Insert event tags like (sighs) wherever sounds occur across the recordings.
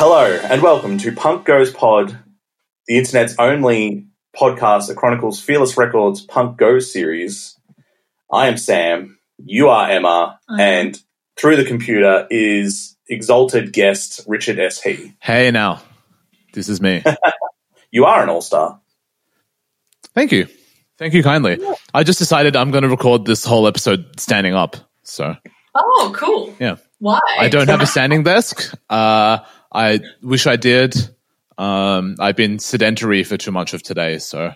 Hello and welcome to Punk Goes Pod, the internet's only podcast that chronicles Fearless Records Punk Goes series. I am Sam, you are Emma, I am. and through the computer is exalted guest Richard S. He. Hey now, this is me. (laughs) You are an all star. Thank you. Thank you kindly. I just decided I'm going to record this whole episode standing up. So, Oh, cool. yeah. Why? I don't have a standing desk. Uh, I wish I did. Um, I've been sedentary for too much of today, so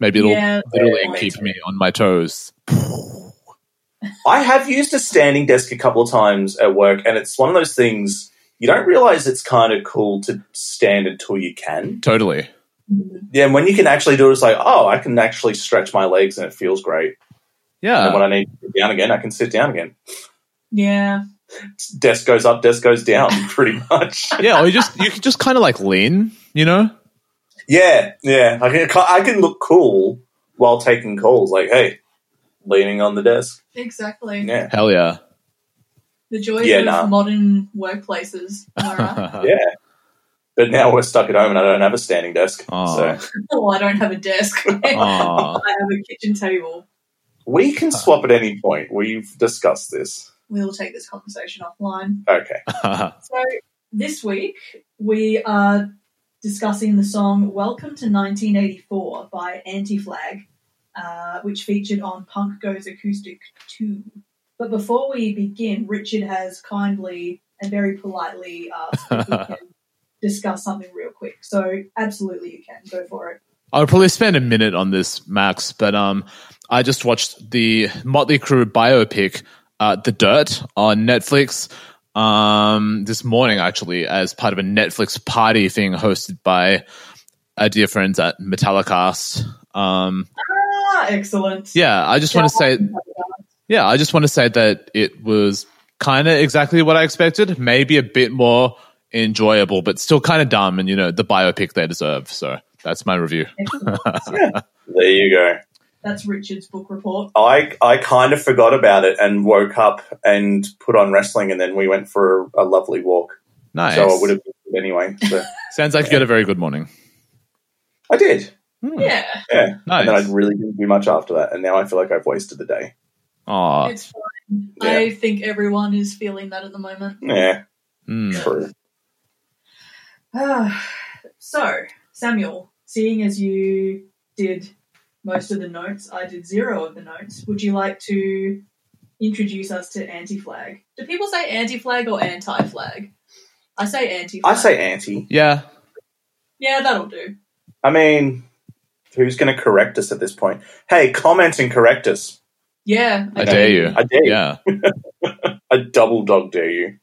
maybe it'll Yeah, literally very keep me on my toes. (laughs) I have used a standing desk a couple of times at work, and it's one of those things you don't realize it's kind of cool to stand until you can. Totally. Yeah, and when you can actually do it, it's like, oh, I can actually stretch my legs and it feels great. Yeah. And then when I need to sit down again, I can sit down again. Yeah. Desk goes up, desk goes down, (laughs) pretty much. Yeah, or you just you can just kind of like lean, you know? Yeah, yeah. I can, I can look cool while taking calls. Like, hey, leaning on the desk. Exactly. Yeah, Hell yeah. The joys Yeah, of nah. modern workplaces. Right? (laughs) yeah. But now we're stuck at home and I don't have a standing desk. Aw. So (laughs) oh, I don't have a desk. I have a kitchen table. we can swap at any point. We've discussed this. We will take this conversation offline. Okay. (laughs) So this week we are discussing the song "Welcome to 1984" by Anti-Flag, uh, which featured on Punk Goes Acoustic 2. But before we begin, Richard has kindly and very politely asked if we (laughs) can discuss something real quick. So absolutely, you can go for it. I'll probably spend a minute on this, Max, but um, I just watched the Motley Crue biopic, uh, The Dirt, on Netflix um, this morning, actually, as part of a Netflix party thing hosted by our dear friends at Metallicast. Um, Ah, excellent. yeah, I just want to say, yeah, I just want to say that it was kind of exactly what I expected, maybe a bit more enjoyable, but still kind of dumb, and you know, the biopic they deserve. So that's my review. (laughs) There you go. That's Richard's book report. I I kind of forgot about it and woke up and put on wrestling and then we went for a, a lovely walk. Nice. So I would have been good anyway. So (laughs) Sounds like you had a very good morning. I did. Hmm. Yeah, Yeah. Nice. And then I really didn't do much after that. And now I feel like I've wasted the day. Aw. it's fine. Yeah. I think everyone is feeling that at the moment. Yeah, Mm. true. Ah, (sighs) so, Samuel, seeing as you did most of the notes, I did zero of the notes. Would you like to introduce us to anti flag? Do people say anti flag or anti flag? I say anti I say anti. Yeah. Yeah, that'll do. I mean, who's going to correct us at this point? Hey, comment and correct us. Yeah. I okay. dare you. I dare you. Yeah. (laughs) I double dog dare you.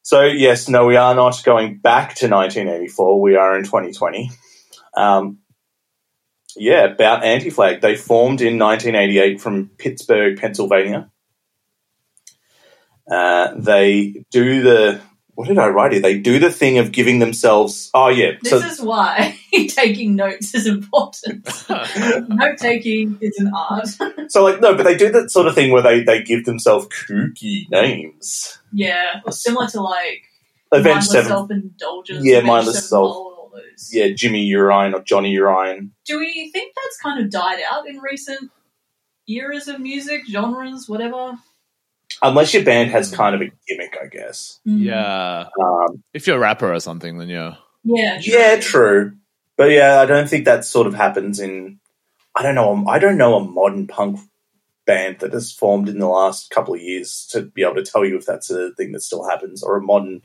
So, yes, no, we are not going back to 1984. We are in 2020. Um, yeah, about Anti Flag. They formed in 1988 from Pittsburgh, Pennsylvania. Uh, they do the. What did I write here? They do the thing of giving themselves. Oh, yeah. This So, is why (laughs) taking notes is important. (laughs) Note taking is an art. (laughs) so, like, no, but they do that sort of thing where they, they give themselves kooky names. yeah, or similar to like Avenged mindless Seven. self-indulgence. Yeah, Avenged mindless self- Sevenfold, those. Yeah, Jimmy Urine or Johnny Urine. Do we think that's kind of died out in recent eras of music, genres, whatever? Unless your band has kind of a gimmick, I guess. Mm. yeah. Um, If you're a rapper or something, then yeah. Yeah. True. yeah, true. But yeah, I don't think that sort of happens in. I don't know. I don't know a modern punk band that has formed in the last couple of years to be able to tell you if that's a thing that still happens or a modern.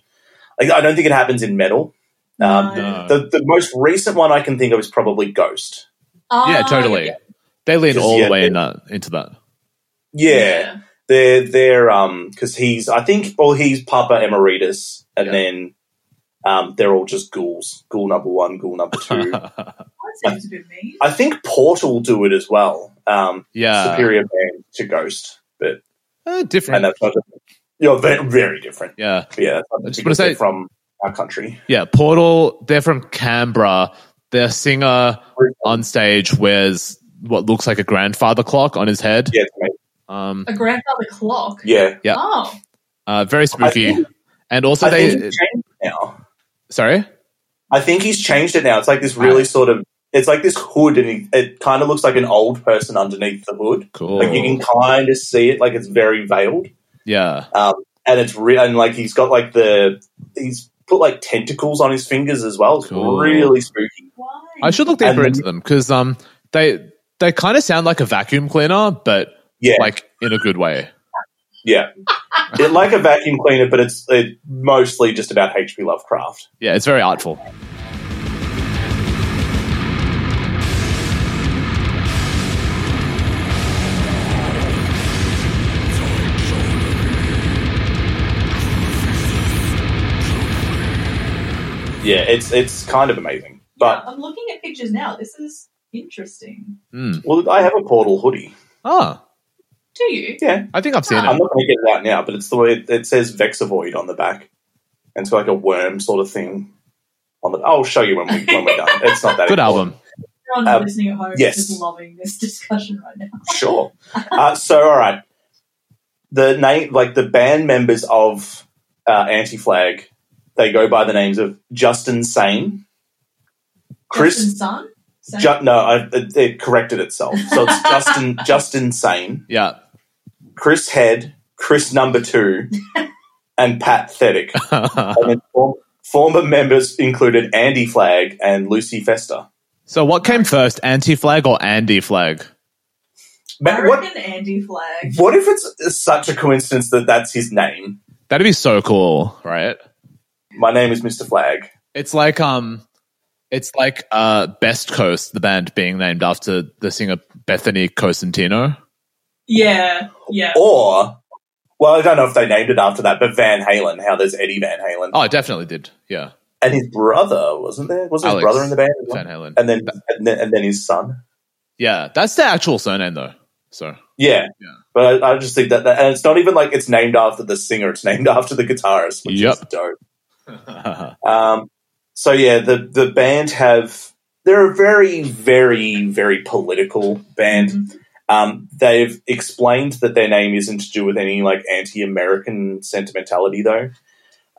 Like, I don't think it happens in metal. Um, No. The, the most recent one I can think of is probably Ghost. Ah, yeah, totally. yeah. They lean all yeah, the way in that, into that. Yeah, they're they're um because he's I think well he's Papa Emeritus and Yeah. then um they're all just ghouls. Ghoul number one, ghoul number two. (laughs) That seems a bit mean. I think Portal do it as well. Um, yeah. superior band to Ghost, but Uh, and different. that's not you know, very, very different. Yeah. But yeah, I not just want to say- from our country. Yeah. Portal, they're from Canberra. Their singer on stage wears what looks like a grandfather clock on his head. Yeah. Um, A grandfather clock. yeah. Yeah. Oh, uh, very spooky. think- And also, I they think it's changed now. Sorry. I think he's changed it now. It's like this really Right. sort of. It's like this hood, and he, it kind of looks like an old person underneath the hood. Cool. Like you can kind of see it, like it's very veiled, yeah. um, and it's real. And like he's got like the he's put like tentacles on his fingers as well. It's Cool. really spooky. Why? I should look And deeper then- into them because um they they kind of sound like a vacuum cleaner, but Yeah, like in a good way. yeah. it like a vacuum cleaner, but it's it, mostly just about H.P. Lovecraft. Yeah, it's very artful. Yeah, it's it's kind of amazing. But yeah, I'm looking at pictures now. This is interesting. Mm. well, I have a portal hoodie. Ah, Do you? Yeah, I think I've seen it. I'm not going to get it out now, but it's the way it, it says Vexovoid on the back, and it's like a worm sort of thing. On the, I'll show you when we when we're done. It's not that Good important. album. Everyone Um, listening at home yes. is just loving this discussion right now. (laughs) Sure. Uh, so, all right. The name, like the band members of uh, Anti Flag, they go by the names of Justin Sane, Chris. Justin Sun? Ju- no, I, uh, it, it corrected itself. So it's (laughs) Justin Justin Sane, Yeah. Chris Head, Chris Number Two, (laughs) and Pat Thetic. And then form, former members included Andy Flag and Lucy Fester. so what came first, anti flag or Andy flag? I Man, what reckon Andy Flag. what if it's such a coincidence that that's his name? That'd be so cool, right? My name is Mr. Flag. It's like um it's like uh Best Coast, the band being named after the singer Bethany Cosentino. Yeah, yeah. Or, well, I don't know if they named it after that, but Van Halen, how there's Eddie Van Halen. Oh, it definitely did. Yeah. And his brother, wasn't there? Wasn't his brother in the band? Van Halen. And then, and then and then his son. Yeah, that's the actual surname though. So Yeah. Yeah. But I, I just think that, that, and it's not even like it's named after the singer, it's named (laughs) after the guitarist, which Yep. is dope. (laughs) Um, so yeah, the the band have they're a very very very political band. Mhm. Um, they've explained that their name isn't to do with any like anti-American sentimentality, though.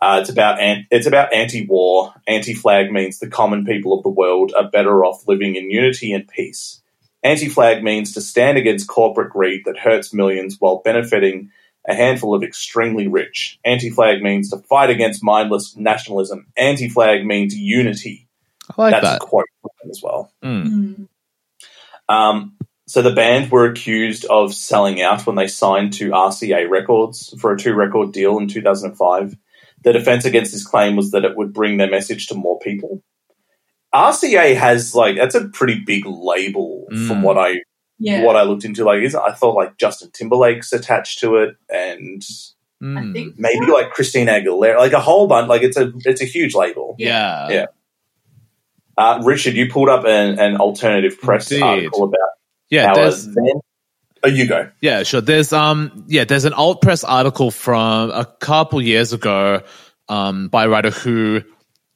Uh, it's about an- it's about anti-war. Anti-flag means the common people of the world are better off living in unity and peace. Anti-flag means to stand against corporate greed that hurts millions while benefiting a handful of extremely rich. Anti-flag means to fight against mindless nationalism. Anti-flag means unity. I like That's that. a quote as well. Mm. Mm. Um, so the band were accused of selling out when they signed to RCA Records for a two-record deal in 2005. The defense against this claim was that it would bring their message to more people. RCA has like that's a pretty big label from Mm. what I Yeah. what I looked into. Like, is I thought like Justin Timberlake's attached to it, and Mm. maybe so. like Christine Aguilera, like a whole bunch. Like it's a it's a huge label. Yeah. Yeah. Uh, Richard, you pulled up an, an alternative press Indeed. article about Yeah, our there's then. Oh, you go. Yeah, sure. There's um yeah, there's an alt press article from a couple years ago um by a writer who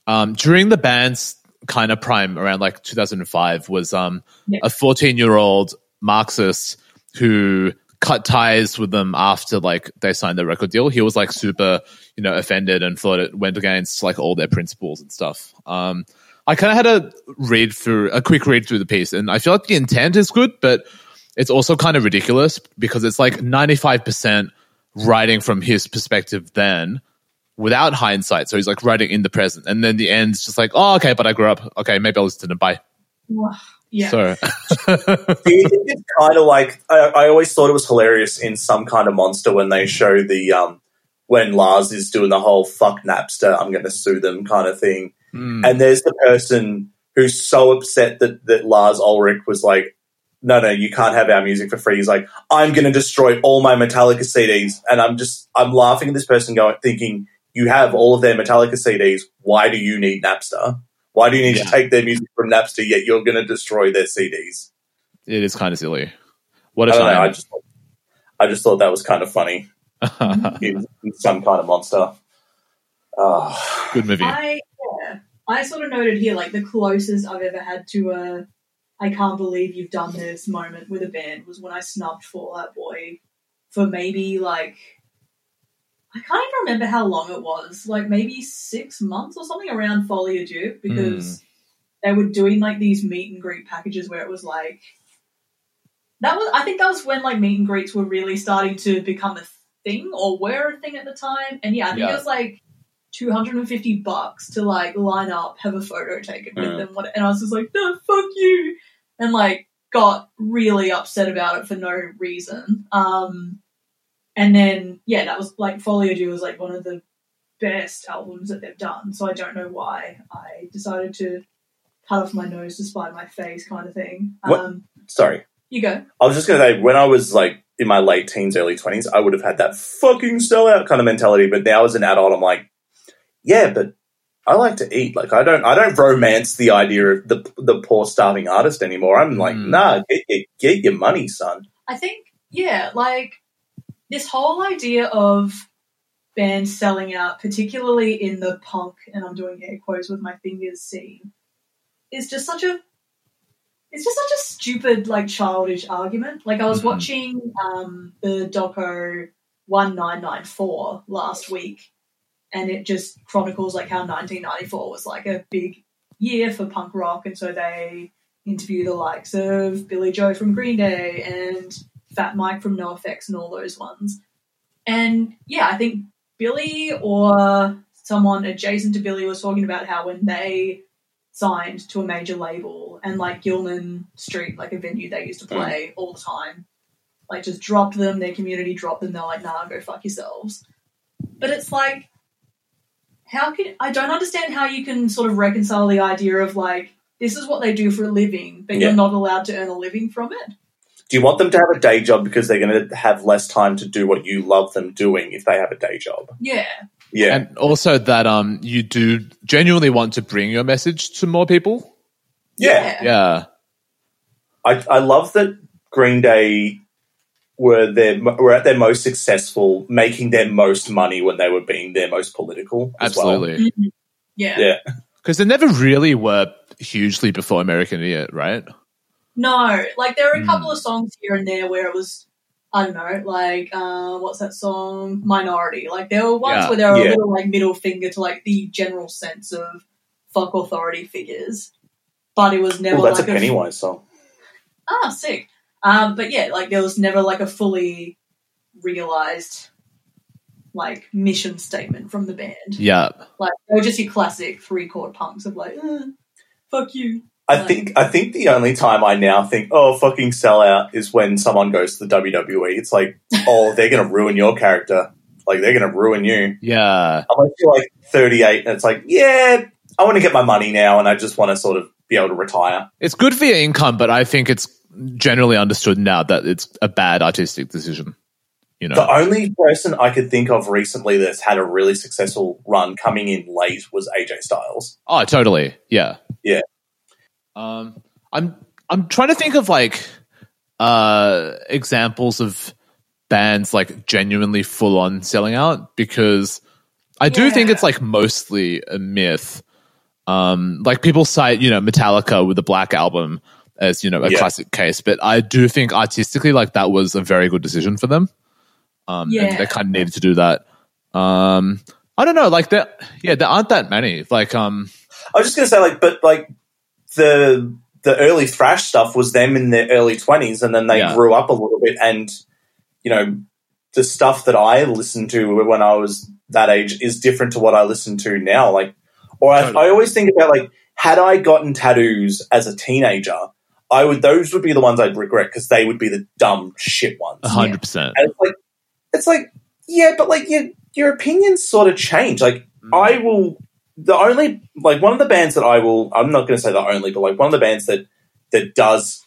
um during the band's kind of prime around like 2005 was um Yeah. a 14-year-old Marxist who cut ties with them after like they signed the record deal. He was like super, you know, offended and thought it went against like all their principles and stuff. Um I kind of had a read through a quick read through the piece and I feel like the intent is good, but it's also kind of ridiculous because it's like 95% writing from his perspective then without hindsight. So he's like writing in the present. And then the end's just like, oh, okay, but I grew up. Okay, maybe I'll listen to. Bye. Wow. Yeah. So, (laughs) Do you think it's kind of like I, I always thought it was hilarious in some kind of monster when they show the um when Lars is doing the whole "fuck Napster, I'm going to sue them" kind of thing, mm, and there's the person who's so upset that that Lars Ulrich was like, "No, no, you can't have our music for free." He's like, "I'm going to destroy all my Metallica CDs," and I'm just I'm laughing at this person going, thinking, "You have all of their Metallica CDs. Why do you need Napster?" Why do you need Yeah. to take their music from Napster yet you're going to destroy their CDs? it is kind of silly. What a I don't know. I time. just, I just thought that was kind of funny. (laughs) in, in some kind of monster. Oh, Good movie. I yeah. I sort of noted here like the closest I've ever had to a I can't believe you've done this moment with a band was when I snubbed Fall Out Boy for maybe like I can't even remember how long it was, like maybe six months or something around Folie à Deux because they were doing like these meet and greet packages where it was like that was I think that was when like meet and greets were really starting to become a thing or were a thing at the time. And yeah, I think Yeah. it was like 250 bucks to like line up, have a photo taken with Mm. them. What- And I was just like, no, fuck you. And like got really upset about it for no reason. Um, and then, yeah, that was like Folie à Deux was like one of the best albums that they've done. So I don't know why I decided to cut off my nose to spite my face kind of thing. What- Um, Sorry. you go. I was just going to say, when I was like in my late teens, early 20s, I would have had that fucking sellout kind of mentality. But now as an adult, I'm like, yeah, but I like to eat. Like, I don't, I don't romance the idea of the, the poor starving artist anymore. I'm like, Mm. nah, get, your- get your money, son. I think, yeah, like this whole idea of bands selling out, particularly in the punk, and I'm doing air quotes with my fingers scene, is just such a it's just such a stupid, like childish argument. Like I was Mhm. watching um, the doco one nine nine four last week, and it just chronicles like how 1994 was like a big year for punk rock, and so they interview the likes of Billie Joe from Green Day and Fat Mike from NoFX and all those ones. And yeah, I think Billy or someone adjacent to Billy was talking about how when they signed to a major label and like Gilman Street, like a venue they used to mm. play all the time, like just dropped them, their community dropped them, they're like, nah, go fuck yourselves. But it's like, how can I don't understand how you can sort of reconcile the idea of like, this is what they do for a living, but Yeah. you're not allowed to earn a living from it. Do you want them to have a day job because they're going to have less time to do what you love them doing if they have a day job? Yeah. Yeah. And also that um you do genuinely want to bring your message to more people. yeah. Yeah. I, I love that Green Day were their were at their most successful, making their most money when they were being their most political. as well. Absolutely. Yeah. Yeah. (laughs) Because they never really were hugely before American Idiot, right? No, like there were a Hmm. couple of songs here and there where it was, I don't know, like uh, what's that song? Minority. Like there were ones Yeah. where there were Yeah. a little like middle finger to like the general sense of fuck authority figures, but it was never Well, that's like a Pennywise song. ah sick. Um, but yeah, like there was never like a fully realized like mission statement from the band. Yeah. Like they were just your classic three chord punks of like, eh, fuck you. I Like- think I think the only time I now think, oh fucking sellout, is when someone goes to the WWE. It's like, (laughs) oh, they're gonna ruin your character. Like they're gonna ruin you. Yeah. Unless you're like 38 and it's like, yeah, I want to get my money now and I just want to sort of be able to retire. It's good for your income, but I think it's generally understood now that it's a bad artistic decision. You know? The only person I could think of recently that's had a really successful run coming in late was AJ Styles. Oh, totally. Yeah. Yeah. Um, I'm I'm trying to think of like uh examples of bands like genuinely full on selling out because I do think it's like mostly a myth. Um, like people cite, you know, Metallica with the Black Album as you know a Yeah. classic case, but I do think artistically, like that was a very good decision for them. Um, Yeah. and they kind of needed to do that. Um, I don't know, like that. Yeah, there aren't that many. Like, um, I was just gonna say, like, but like the the early thrash stuff was them in their early twenties, and then they Yeah. grew up a little bit, and you know, the stuff that I listened to when I was that age is different to what I listen to now. Like, or I, Totally. I always think about like, had I gotten tattoos as a teenager, I would those would be the ones I'd regret because they would be the dumb shit ones. a hundred percent. And it's like, it's like, yeah, but like your your opinions sort of change. Like mm. I will. The only like one of the bands that I will. I'm not going to say the only, but like one of the bands that that does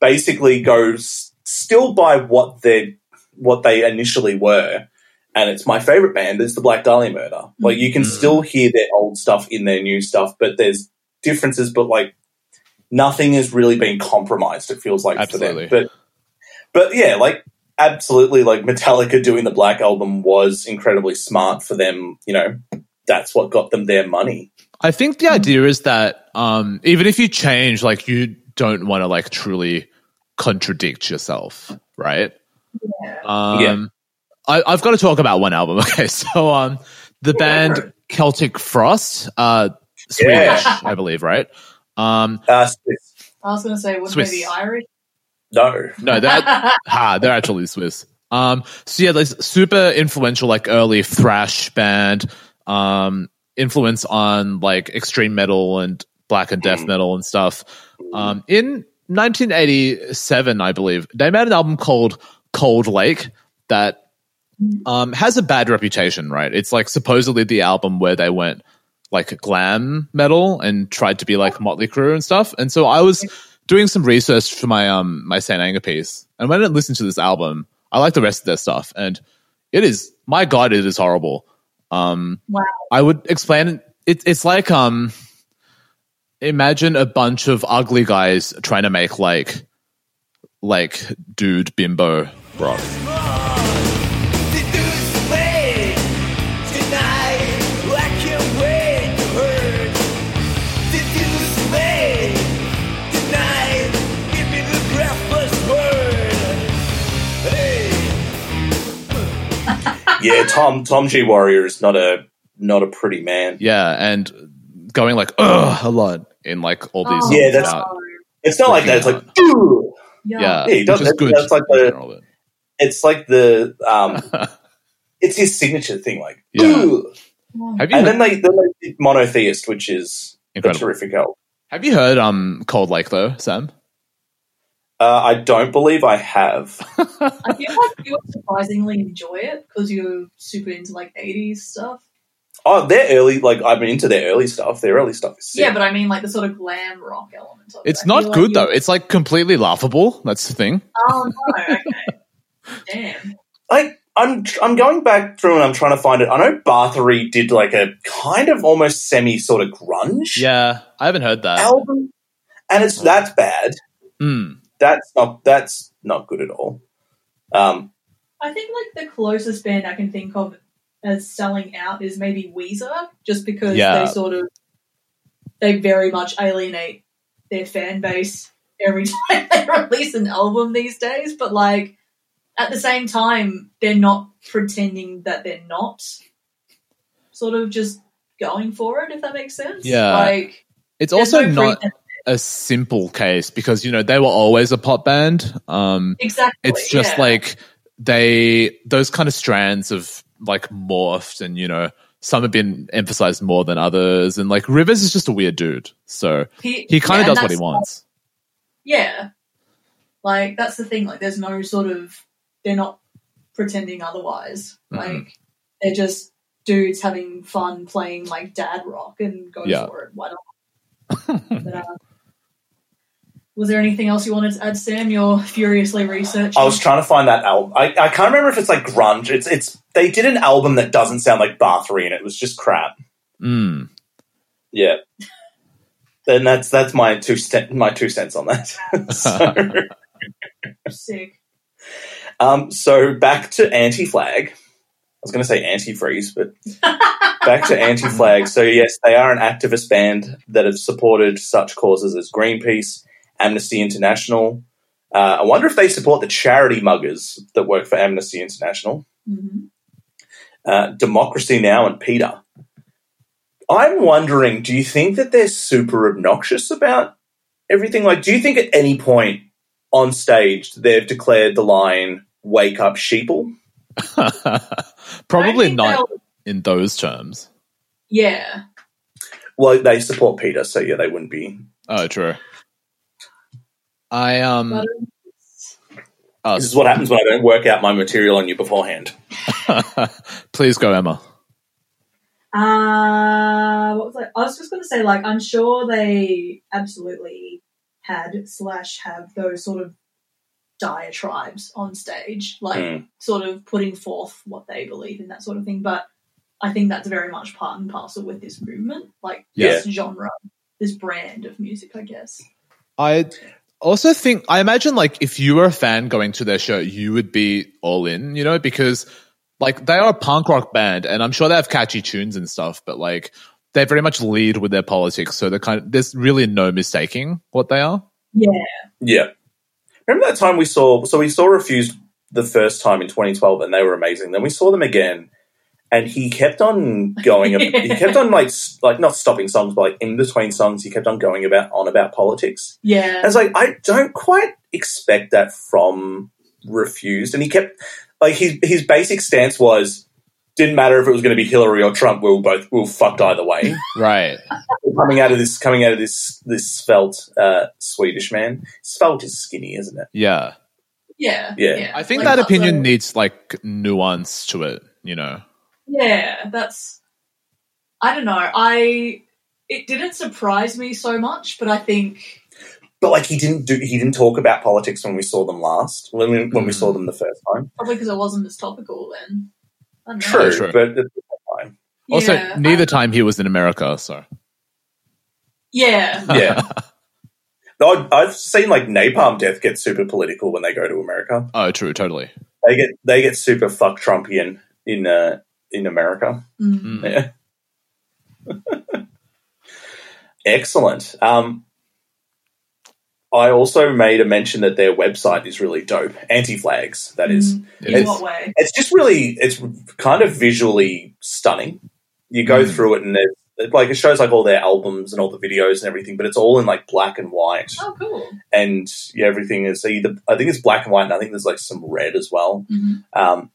basically goes still by what they what they initially were, and it's my favorite band is the Black Dahlia Murder. Like you can Mhm. still hear their old stuff in their new stuff, but there's differences. But like nothing has really been compromised. It feels like Absolutely. for them, but but yeah, like absolutely, like Metallica doing the Black album was incredibly smart for them. You know, that's what got them their money. I think the idea is that um, even if you change, like you don't want to like truly contradict yourself, right? Yeah. Um, Yeah. I, I've got to talk about one album. (laughs) Okay, so um, the band Celtic Frost, uh, Swedish, I believe, right? Um, Uh, Swiss. I was going to say, wouldn't Swiss. they be Irish? no. no, they're (laughs) ha, they're actually Swiss. Um, so yeah, there's super influential, like early thrash band, um, influence on like extreme metal and black and death metal and stuff. Um, in 1987, I believe they made an album called Cold Lake that um, has a bad reputation, right? It's like supposedly the album where they went like glam metal and tried to be like Motley Crue and stuff. And so I was doing some research for my um my Saint Anger piece, and when I listened to this album, I like the rest of their stuff, and it is my god, it is horrible. Um, Wow. I would explain it. It's like um, imagine a bunch of ugly guys trying to make like like dude bimbo rock. Yeah, Tom Tom G Warrior is not a not a pretty man. Yeah, and going like ugh a lot in like all these. Oh, Yeah, that's- about- It's not like that. It's like "Ugh." Yeah. yeah, Yeah, he does which is good. That's like the- general, it's like the um, (laughs) it's his signature thing. Like, Yeah. "Ugh." Wow. Have you and heard, then they then they did Monotheist, which is a terrific album. Have you heard um Cold Lake though, Sam? Uh, I don't believe I have. (laughs) I feel like you surprisingly enjoy it because you're super into like 80s stuff. Oh, their early like I'm into their early stuff. Their early stuff is sick. Yeah, but I mean like the sort of glam rock element of it. It's I feel not like good you- though. It's like completely laughable. That's the thing. Oh no, okay. Damn. I I'm I'm going back through and I'm trying to find it. I know Bathory did like a kind of almost semi sort of grunge Yeah, I haven't heard that. album, and it's that bad. Mm. That's not that's not good at all. Um, I think like the closest band I can think of as selling out is maybe Weezer, just because Yeah. they sort of they very much alienate their fan base every (laughs) time they release an album these days. But like at the same time, they're not pretending that they're not sort of just going for it, if that makes sense. Yeah. Like It's also no not pretense- a simple case because you know they were always a pop band. Um, exactly. it's just yeah. like they those kind of strands have like morphed, and you know some have been emphasized more than others. And like Rivers is just a weird dude, so he kind of yeah, does what he wants. Yeah. Like that's the thing, like there's no sort of they're not pretending otherwise. Mhm. Like they're just dudes having fun playing like dad rock and go Yeah. for it. Why not? (laughs) but, uh, was there anything else you wanted to add, Sam? You're furiously researching. I was trying to find that album. I, I can't remember if it's like grunge. It's it's they did an album that doesn't sound like Bathory, and it was just crap. Mm. Yeah. Then that's that's my two cent, my two cents on that. (laughs) so, sick. um, so back to Anti Flag. I was going to say antifreeze, but (laughs) back to Anti Flag. So yes, they are an activist band that have supported such causes as Greenpeace, Amnesty International. Uh, I wonder if they support the charity muggers that work for Amnesty International. hmm uh, Democracy Now! and PETA. I'm wondering, do you think that they're super obnoxious about everything? Like, do you think at any point on stage they've declared the line, wake up sheeple? (laughs) Probably not in those terms. Yeah. Well, they support PETA, so yeah, they wouldn't be. Oh, true. I um. But, oh, This is what happens when I don't work out my material on you beforehand. (laughs) please go, Emma. Uh, what was I? I was just going to say, like, I'm sure they absolutely had slash have those sort of diatribes on stage, like Mm. sort of putting forth what they believe in, that sort of thing. But I think that's very much part and parcel with this movement, like this genre, this brand of music, I guess. I also think I imagine like if you were a fan going to their show, you would be all in, you know, because like they are a punk rock band, and I'm sure they have catchy tunes and stuff, but like they very much lead with their politics, so they're kind of there's really no mistaking what they are. Yeah. Yeah. Remember that time we saw? So we saw Refused the first time in 2012, and they were amazing. Then we saw them again, and he kept on going. he kept on like like not stopping songs, but like in between songs, he kept on going about on about politics. Yeah. And it's like I don't quite expect that from Refused, and he kept like his his basic stance was didn't matter if it was going to be Hillary or Trump. We were both we were fucked either way. (laughs) Right. coming out of this coming out of this this svelte uh, Swedish man. Svelte is skinny, isn't it? Yeah. yeah. Yeah. I think Like, that opinion needs like nuance to it, you know. Yeah, that's. I don't know. I. It didn't surprise me so much, but I think. But like he didn't do he didn't talk about politics when we saw them last when we, when we Mm. saw them the first time. Probably because it wasn't as topical then. I don't know. True, true. but at the time, Also, Yeah, neither I- time he was in America, so. Yeah. (laughs) yeah. I- I've seen like Napalm Death get super political when they go to America. oh, true, totally. They get they get super fuck Trumpian in uh, in America. Mm. Mm. Yeah. (laughs) Excellent. Um, I also made a mention that their website is really dope. Anti flags, that is. Mm. It In It's- what way? It's just really, it's kind of visually stunning. You go Mm. through it and there's, it, like it shows like all their albums and all the videos and everything, but it's all in like black and white, Oh, cool. and yeah, everything is either I think it's black and white, and I think there's like some red as well. Mhm. Um,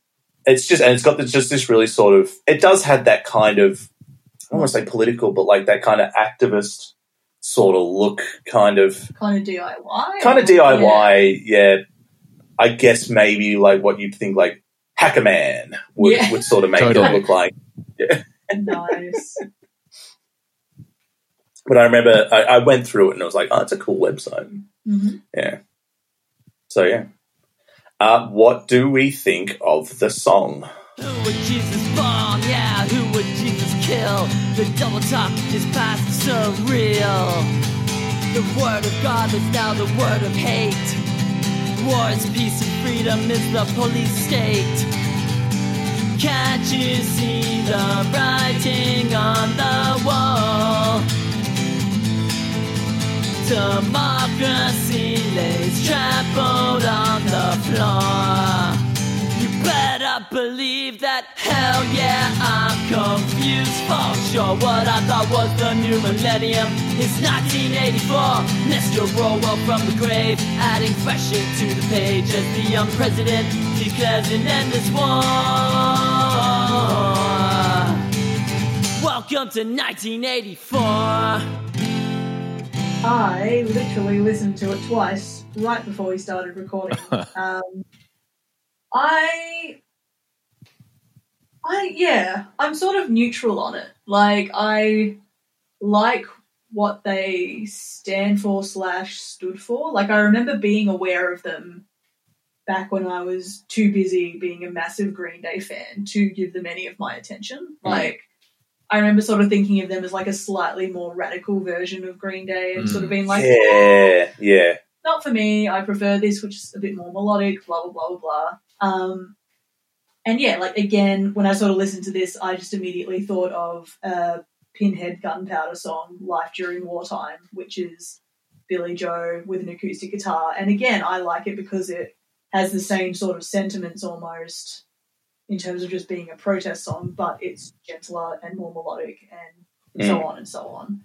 it's just and it's got this, just this really sort of it does have that kind of I don't want to say political, but like that kind of activist sort of look, kind of Kind of DIY. kind of DIY. Yeah. I guess maybe like what you'd think like Hacker Man would, Yeah. would sort of make Totally. it look like. Yeah. (laughs) Nice. But I remember I, I went through it and I was like, oh, it's a cool website. hmm Yeah. So yeah. Uh, what do we think of the song? Who would Jesus bomb? Yeah, who would Jesus kill? The double talk is past surreal. The word of God is now the word of hate. War is peace and freedom is the police state. Can't you see the writing on the wall? Democracy lays trampled on the floor. You better believe that, hell yeah, I'm confused for sure. What I thought was the new millennium is 1984. Mr. Orwell from the grave, adding fresh into the page as the young president declares an endless war. Welcome to 1984. I literally listened to it twice right before we started recording. (laughs) um, I, I yeah, I'm sort of neutral on it. Like I like what they stand for slash stood for. Like I remember being aware of them back when I was too busy being a massive Green Day fan to give them any of my attention. Mm. I remember sort of thinking of them as like a slightly more radical version of Green Day and sort of being like, yeah, yeah. not for me. I prefer this, which is a bit more melodic, blah, blah, blah, blah, blah. Um, and yeah, like again, when I sort of listened to this, I just immediately thought of a Pinhead Gunpowder song, Life During Wartime, which is Billie Joe with an acoustic guitar. And again, I like it because it has the same sort of sentiments almost in terms of just being a protest song, but it's gentler and more melodic and so on and so on.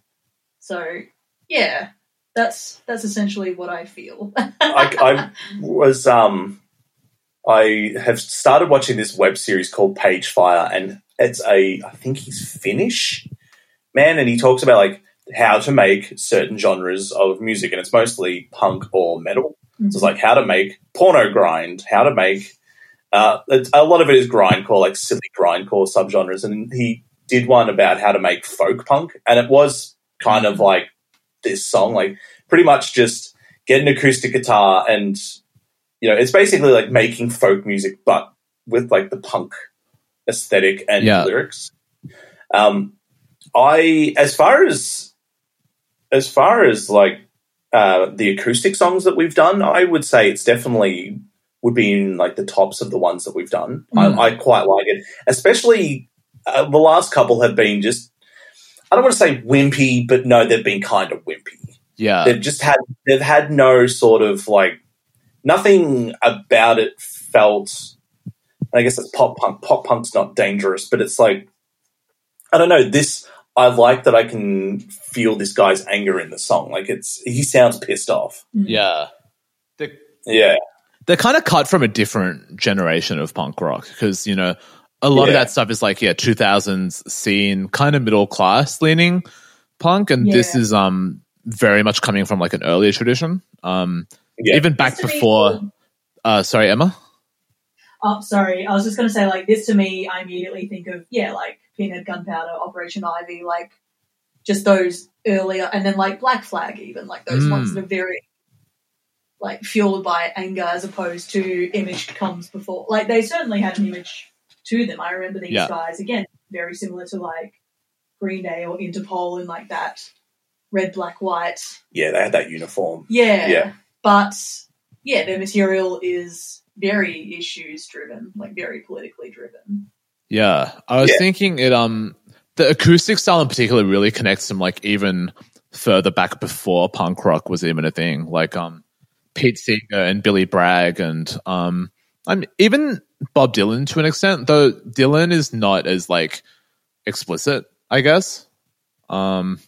So yeah, that's that's essentially what I feel. I, I was um I have started watching this web series called Page Fire, and it's a I think he's Finnish man, and he talks about like how to make certain genres of music, and it's mostly punk or metal. So it's like how to make porno grind, how to make uh, a lot of it is grindcore, like silly grindcore subgenres, and he did one about how to make folk punk, and it was kind of like this song, like pretty much just get an acoustic guitar and you know it's basically like making folk music but with like the punk aesthetic and Yeah. lyrics um i as far as as far as like uh the acoustic songs that we've done i would say it's definitely would be in like the tops of the ones that we've done Mm. I, I quite like it especially uh, the last couple have been just i don't want to say wimpy but no they've been kind of wimpy Yeah. they've just had they've had no sort of like nothing about it felt. I guess it's pop punk. Pop punk's not dangerous, but it's like I don't know. This I like that I can feel this guy's anger in the song. Like it's he sounds pissed off. Yeah. They're, Yeah, they're kind of cut from a different generation of punk rock because, you know, a lot of that stuff is like, yeah, 2000s scene, kind of middle class leaning punk. And this is um very much coming from like an earlier tradition. Um, yeah. even back This to me- before, uh, sorry, Emma? Oh, sorry. I was just going to say, like, this to me, I immediately think of, yeah, like Pinhead Gunpowder, Operation Ivy, like, just those earlier, and then, like, Black Flag, even, like, those Mm. ones that are very, like, fueled by anger as opposed to image comes before. Like, they certainly had an image to them. I remember these Yeah. guys, again, very similar to, like, Green Day or Interpol and, like, that red, black, white. yeah, they had that uniform. Yeah. Yeah. But, yeah, their material is very issues driven, like, very politically driven. Yeah, I was Yeah. thinking it. Um, the acoustic style in particular really connects them like even further back before punk rock was even a thing. Like um, Pete Seeger and Billy Bragg and um, I'm even Bob Dylan to an extent. Though Dylan is not as like explicit, I guess. Um,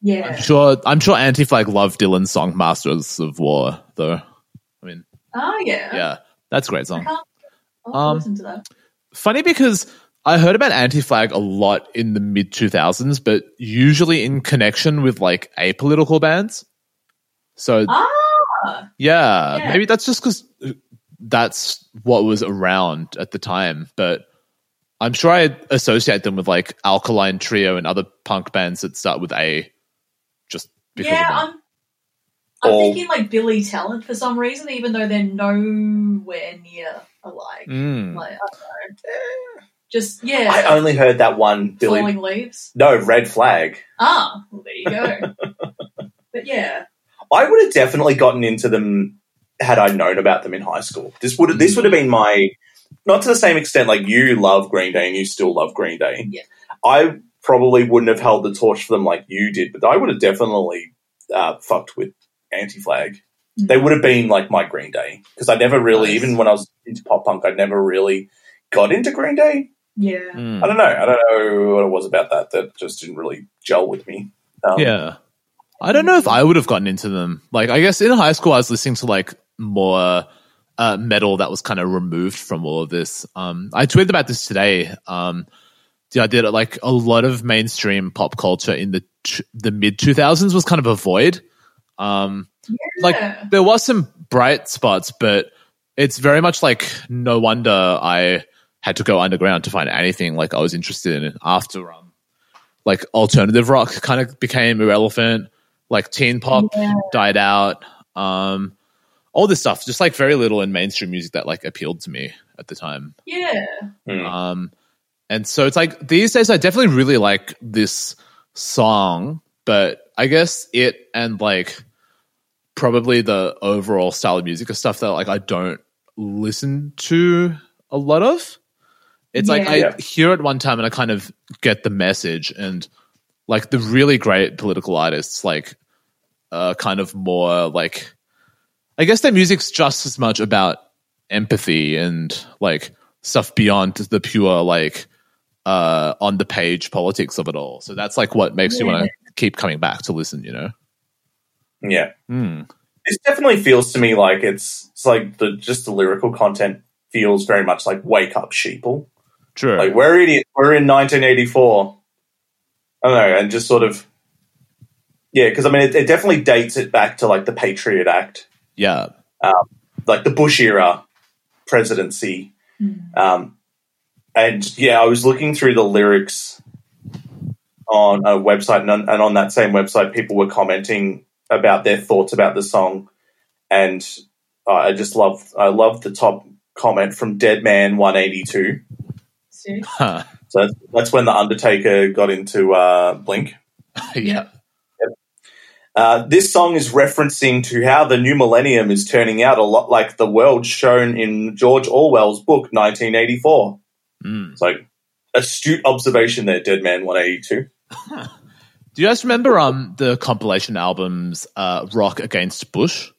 Yeah. I'm sure. I'm sure Anti Flag loved Dylan's song "Masters of War," though. I mean, Oh yeah. yeah, that's a great song. Um, listen to that. funny because I heard about Anti Flag a lot in the mid 2000s, but usually in connection with like apolitical bands. So, Ah, yeah, yeah. maybe that's just because that's what was around at the time. But I'm sure I associate them with like Alkaline Trio and other punk bands that start with A just because yeah. of that. I'm. I'm Or- thinking like Billy Talent for some reason, even though they're nowhere near alike. Mm. Like I don't know. Just yeah. I only heard that one Billy. falling leaves. No, Red Flag. Ah, well there you go. (laughs) but yeah, I would have definitely gotten into them had I known about them in high school. This would this would have been my not to the same extent like you love Green Day and you still love Green Day. Yeah. I probably wouldn't have held the torch for them like you did, but I would have definitely uh, fucked with Anti Flag. They would have been like my Green Day because I never really, Nice. even when I was into pop punk, I never really got into Green Day. yeah. Mm. I don't know. I don't know what it was about that that just didn't really gel with me. Um, Yeah. I don't know if I would have gotten into them. Like, I guess in high school, I was listening to like more uh, metal that was kind of removed from all of this. Um, I tweeted about this today. Um, the idea that like a lot of mainstream pop culture in the the mid 2000s was kind of a void. Um, like there was some bright spots, but it's very much like no wonder I had to go underground to find anything like I was interested in after um like alternative rock kind of became irrelevant, like teen pop Yeah. died out, um all this stuff, just like very little in mainstream music that like appealed to me at the time. Yeah. Hmm. Um, and so it's like these days, I definitely really like this song, but I guess it and like probably the overall style of music is stuff that like I don't listen to a lot of. It's like I Yeah. hear it one time and I kind of get the message, and like the really great political artists, like uh, kind of more like I guess their music's just as much about empathy and like stuff beyond the pure like uh on the page politics of it all. So that's like what makes you want to keep coming back to listen, you know. yeah. Hmm. This definitely feels to me like it's it's like the just the lyrical content feels very much like wake up sheeple. True. Like we're idiots. We're in 1984. I don't know, and just sort of yeah, because I mean it, it definitely dates it back to like the Patriot Act, yeah. like the Bush era presidency. Um, and yeah, I was looking through the lyrics on a website, and on, and on that same website, people were commenting about their thoughts about the song, and uh, I just love I love the top comment from Dead Man One Eighty Two. Huh. So that's, that's when the Undertaker got into uh, Blink. (laughs) yeah. Uh, this song is referencing to how the new millennium is turning out a lot like the world shown in George Orwell's book 1984. Mm. It's like astute observation there, Dead Man 182. (laughs) Do you guys remember um the compilation albums uh Rock Against Bush?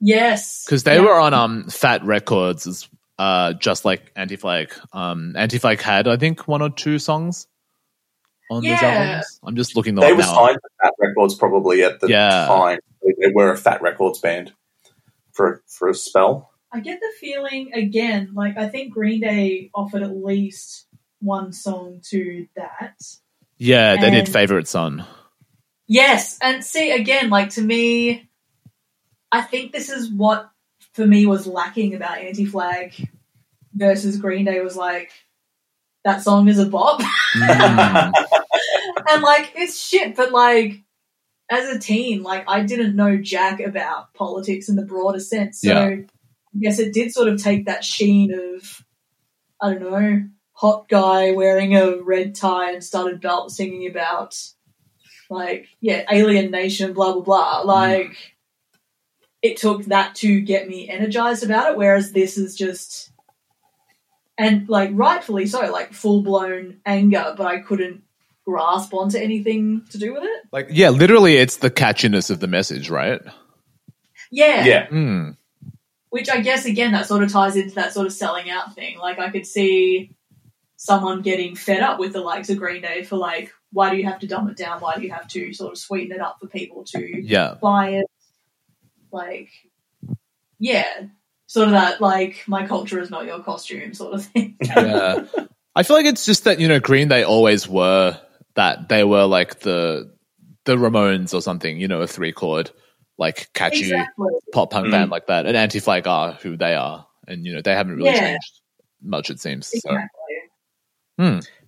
Yes. Because they Yeah. were on um Fat Wreck Chords as uh, just like Anti Flag. Um, Anti Flag had, I think, one or two songs on those Yeah. albums. I'm just looking them They up were now. signed to Fat Wreck Chords probably at the Yeah. time. They were a Fat Wreck Chords band for for a spell. I get the feeling again, like I think Green Day offered at least one song to that. Yeah, they did Favorite Son. Yes, and see again, like to me, I think this is what for me was lacking about Anti Flag versus Green Day was like that song is a bop, Mm. (laughs) and like it's shit, but like as a teen, like I didn't know jack about politics in the broader sense, so Yeah. I guess it did sort of take that sheen of I don't know hot guy wearing a red tie and studded belt singing about like yeah alien nation blah blah blah like it took that to get me energized about it whereas this is just and like rightfully so like full-blown anger but i couldn't grasp onto anything to do with it like, yeah, literally, it's the catchiness of the message, right? yeah Yeah. Mm. which i guess again that sort of ties into that sort of selling out thing like i could see someone getting fed up with the likes of green day for like why do you have to dumb it down why do you have to sort of sweeten it up for people to Yeah. buy it. Like, yeah, sort of that like my culture is not your costume sort of thing. (laughs) yeah. I feel like it's just that you know Green Day always were that they were like the the Ramones or something, you know, a three chord like catchy exactly. pop punk Mm. band like that. And Anti Flag are who they are, and you know they haven't really Yeah. changed much. It seems. So. Exactly.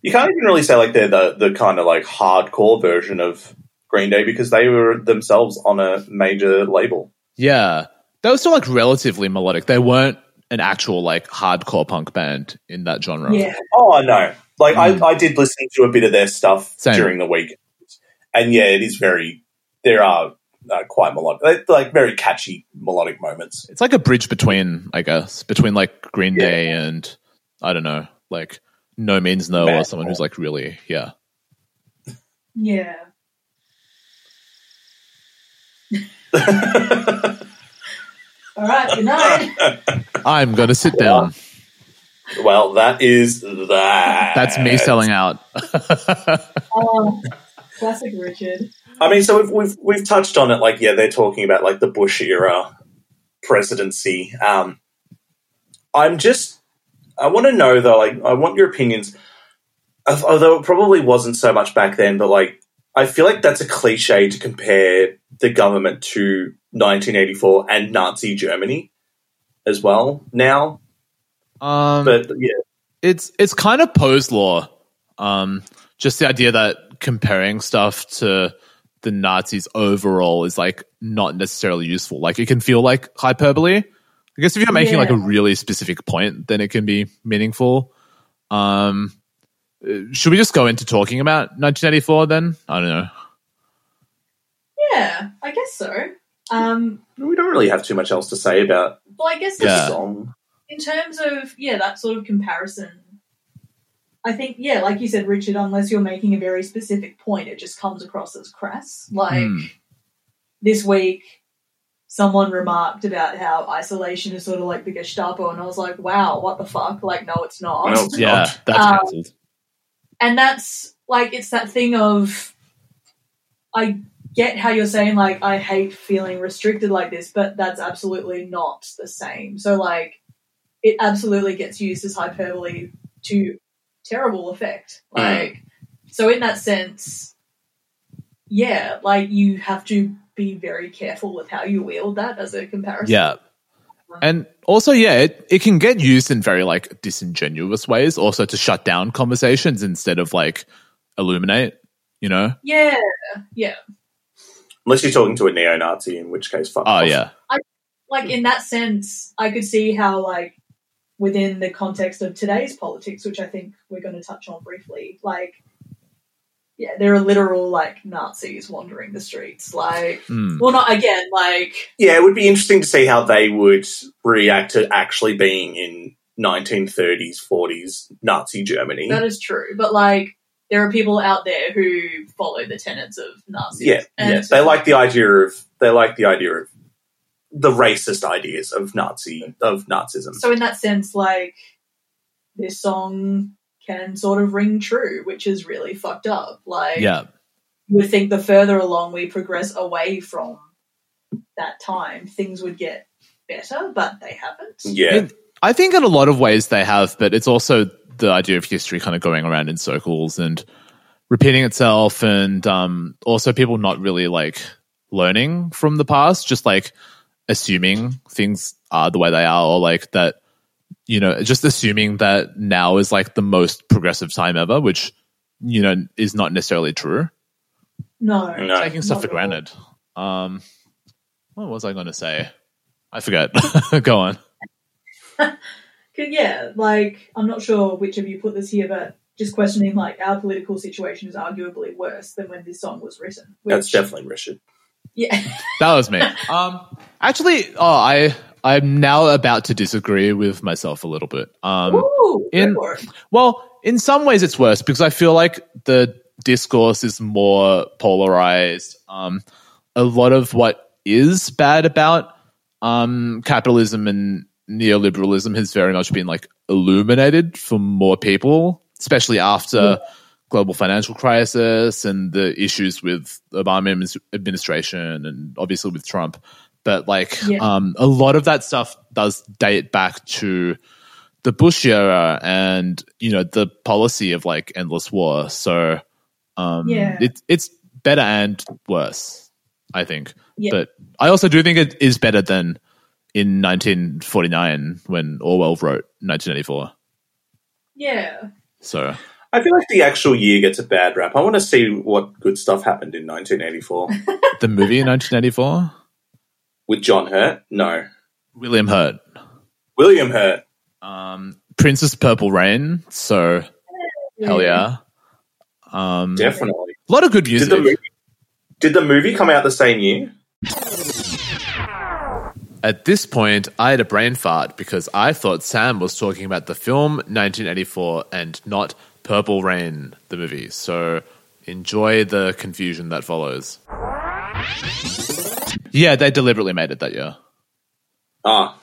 You can't even really say like they're the, the kind of like hardcore version of Green Day because they were themselves on a major label. Yeah, they were still like relatively melodic. They weren't an actual like hardcore punk band in that genre. Yeah, Oh, I know. Like Mm. I, I did listen to a bit of their stuff Same. during the week, and yeah, it is very. There are uh, quite melodic, like- like very catchy melodic moments. It's like a bridge between, I guess, between like Green Yeah. Day and I don't know, like No Means No or someone who's like really, yeah. yeah. (laughs) (laughs) All right, good night. (laughs) I'm gonna sit down. well, that is that. That's me selling out. (laughs) Oh, classic Richard. I mean, so we've, we've we've touched on it. Like, yeah, they're talking about like the Bush era presidency. Um, I'm just, I want to know though. Like, I want your opinions. Although it probably wasn't so much back then, but like, I feel like that's a cliche to compare the government to 1984 and Nazi Germany as well now. Um, But yeah, it's it's kind of Poe's law. Um, just the idea that comparing stuff to the Nazis overall is like not necessarily useful. Like it can feel like hyperbole. I guess if you're making like a really specific point, then it can be meaningful. Um, should we just go into talking about 1984 then? I don't know. Yeah, I guess so. Um, we don't really have too much else to say about well, I guess the Yeah. song. in terms of yeah that sort of comparison i think yeah like you said richard unless you're making a very specific point it just comes across as crass like Hmm. this week someone remarked about how isolation is sort of like the gestapo and i was like wow what the fuck like no it's not No, it's Yeah, not. that's Um, cancelled. and that's like it's that thing of i get how you're saying like i hate feeling restricted like this but that's absolutely not the same so like it absolutely gets used as hyperbole to terrible effect Mm. like so in that sense yeah like you have to be very careful with how you wield that as a comparison Yeah. And also, yeah, it, it can get used in very like disingenuous ways, also to shut down conversations instead of like illuminate, you know? yeah yeah Unless you're talking to a neo-Nazi, in which case, fuck Oh, off. yeah. like in that sense, I could see how like within the context of today's politics, which I think we're going to touch on briefly, like yeah, there are literal like Nazis wandering the streets. Like, Mm. well, not again. Like, Yeah, it would be interesting to see how they would react to actually being in 1930s, 40s Nazi Germany. that is true, but like there are people out there who follow the tenets of Nazis. yeah, And yeah. They like the idea of they like the idea of the racist ideas of Nazi of Nazism. So in that sense, like this song can sort of ring true, which is really fucked up. Like Yeah. you would think the further along we progress away from that time, things would get better, but they haven't. yeah, I think in a lot of ways they have, but it's also the idea of history kind of going around in circles and repeating itself, and um, also people not really like learning from the past, just like assuming things are the way they are, or like that, you know, just assuming that now is like the most progressive time ever, which you know is not necessarily true. No. no, Taking stuff for granted. Um, what was I going to say? I forget. (laughs) Go on. (laughs) 'Cause, Yeah, like I'm not sure which of you put this here, but just questioning like our political situation is arguably worse than when this song was written. that's which- definitely Richard. yeah. (laughs) That was me. Um, actually, oh, I I'm now about to disagree with myself a little bit. Um, Ooh, in- well, in some ways, it's worse because I feel like the discourse is more polarized. Um, a lot of what is bad about um, capitalism and neoliberalism has very much been like illuminated for more people, especially after global financial crisis and the issues with Obama administration and obviously with Trump. But like Yeah. um, a lot of that stuff does date back to the Bush era and you know the policy of like endless war. So um, Yeah. it, it's better and worse, I think. Yeah. But I also do think it is better than in 1949 when Orwell wrote 1984. Yeah. So I feel like the actual year gets a bad rap. I want to see what good stuff happened in 1984 (laughs) the movie in 1984, with John Hurt. No, William Hurt, William Hurt. um, Prince's Purple Rain. So hell yeah. Um, Definitely. a lot of good Did music. the movie? Did the movie come out the same year? At this point, I had a brain fart because I thought Sam was talking about the film 1984 and not Purple Rain, the movie. So enjoy the confusion that follows. Yeah, they deliberately made it that year. Ah,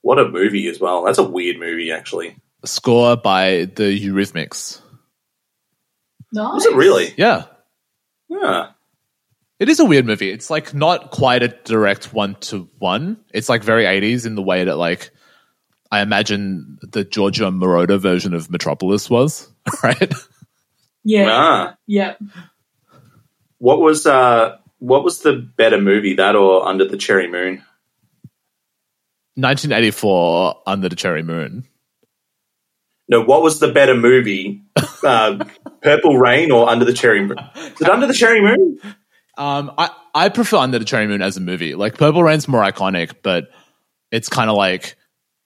what a movie as well. That's a weird movie, actually. Score by the Eurythmics. Nice. Was it really? Yeah, Yeah. It is a weird movie. It's like not quite a direct one to one. It's like very 80s in the way that like I imagine the Giorgio Moroder version of Metropolis was, (laughs) right? Yeah. Ah. Yeah. What was uh what was the better movie, that or Under the Cherry Moon? 1984 Under the Cherry Moon. No, what was the better movie? (laughs) Uh, Purple Rain or Under the Cherry Moon? Is it Under the Cherry Moon? Um, I, I prefer Under the Cherry Moon as a movie. Like Purple Rain's more iconic, but it's kind of like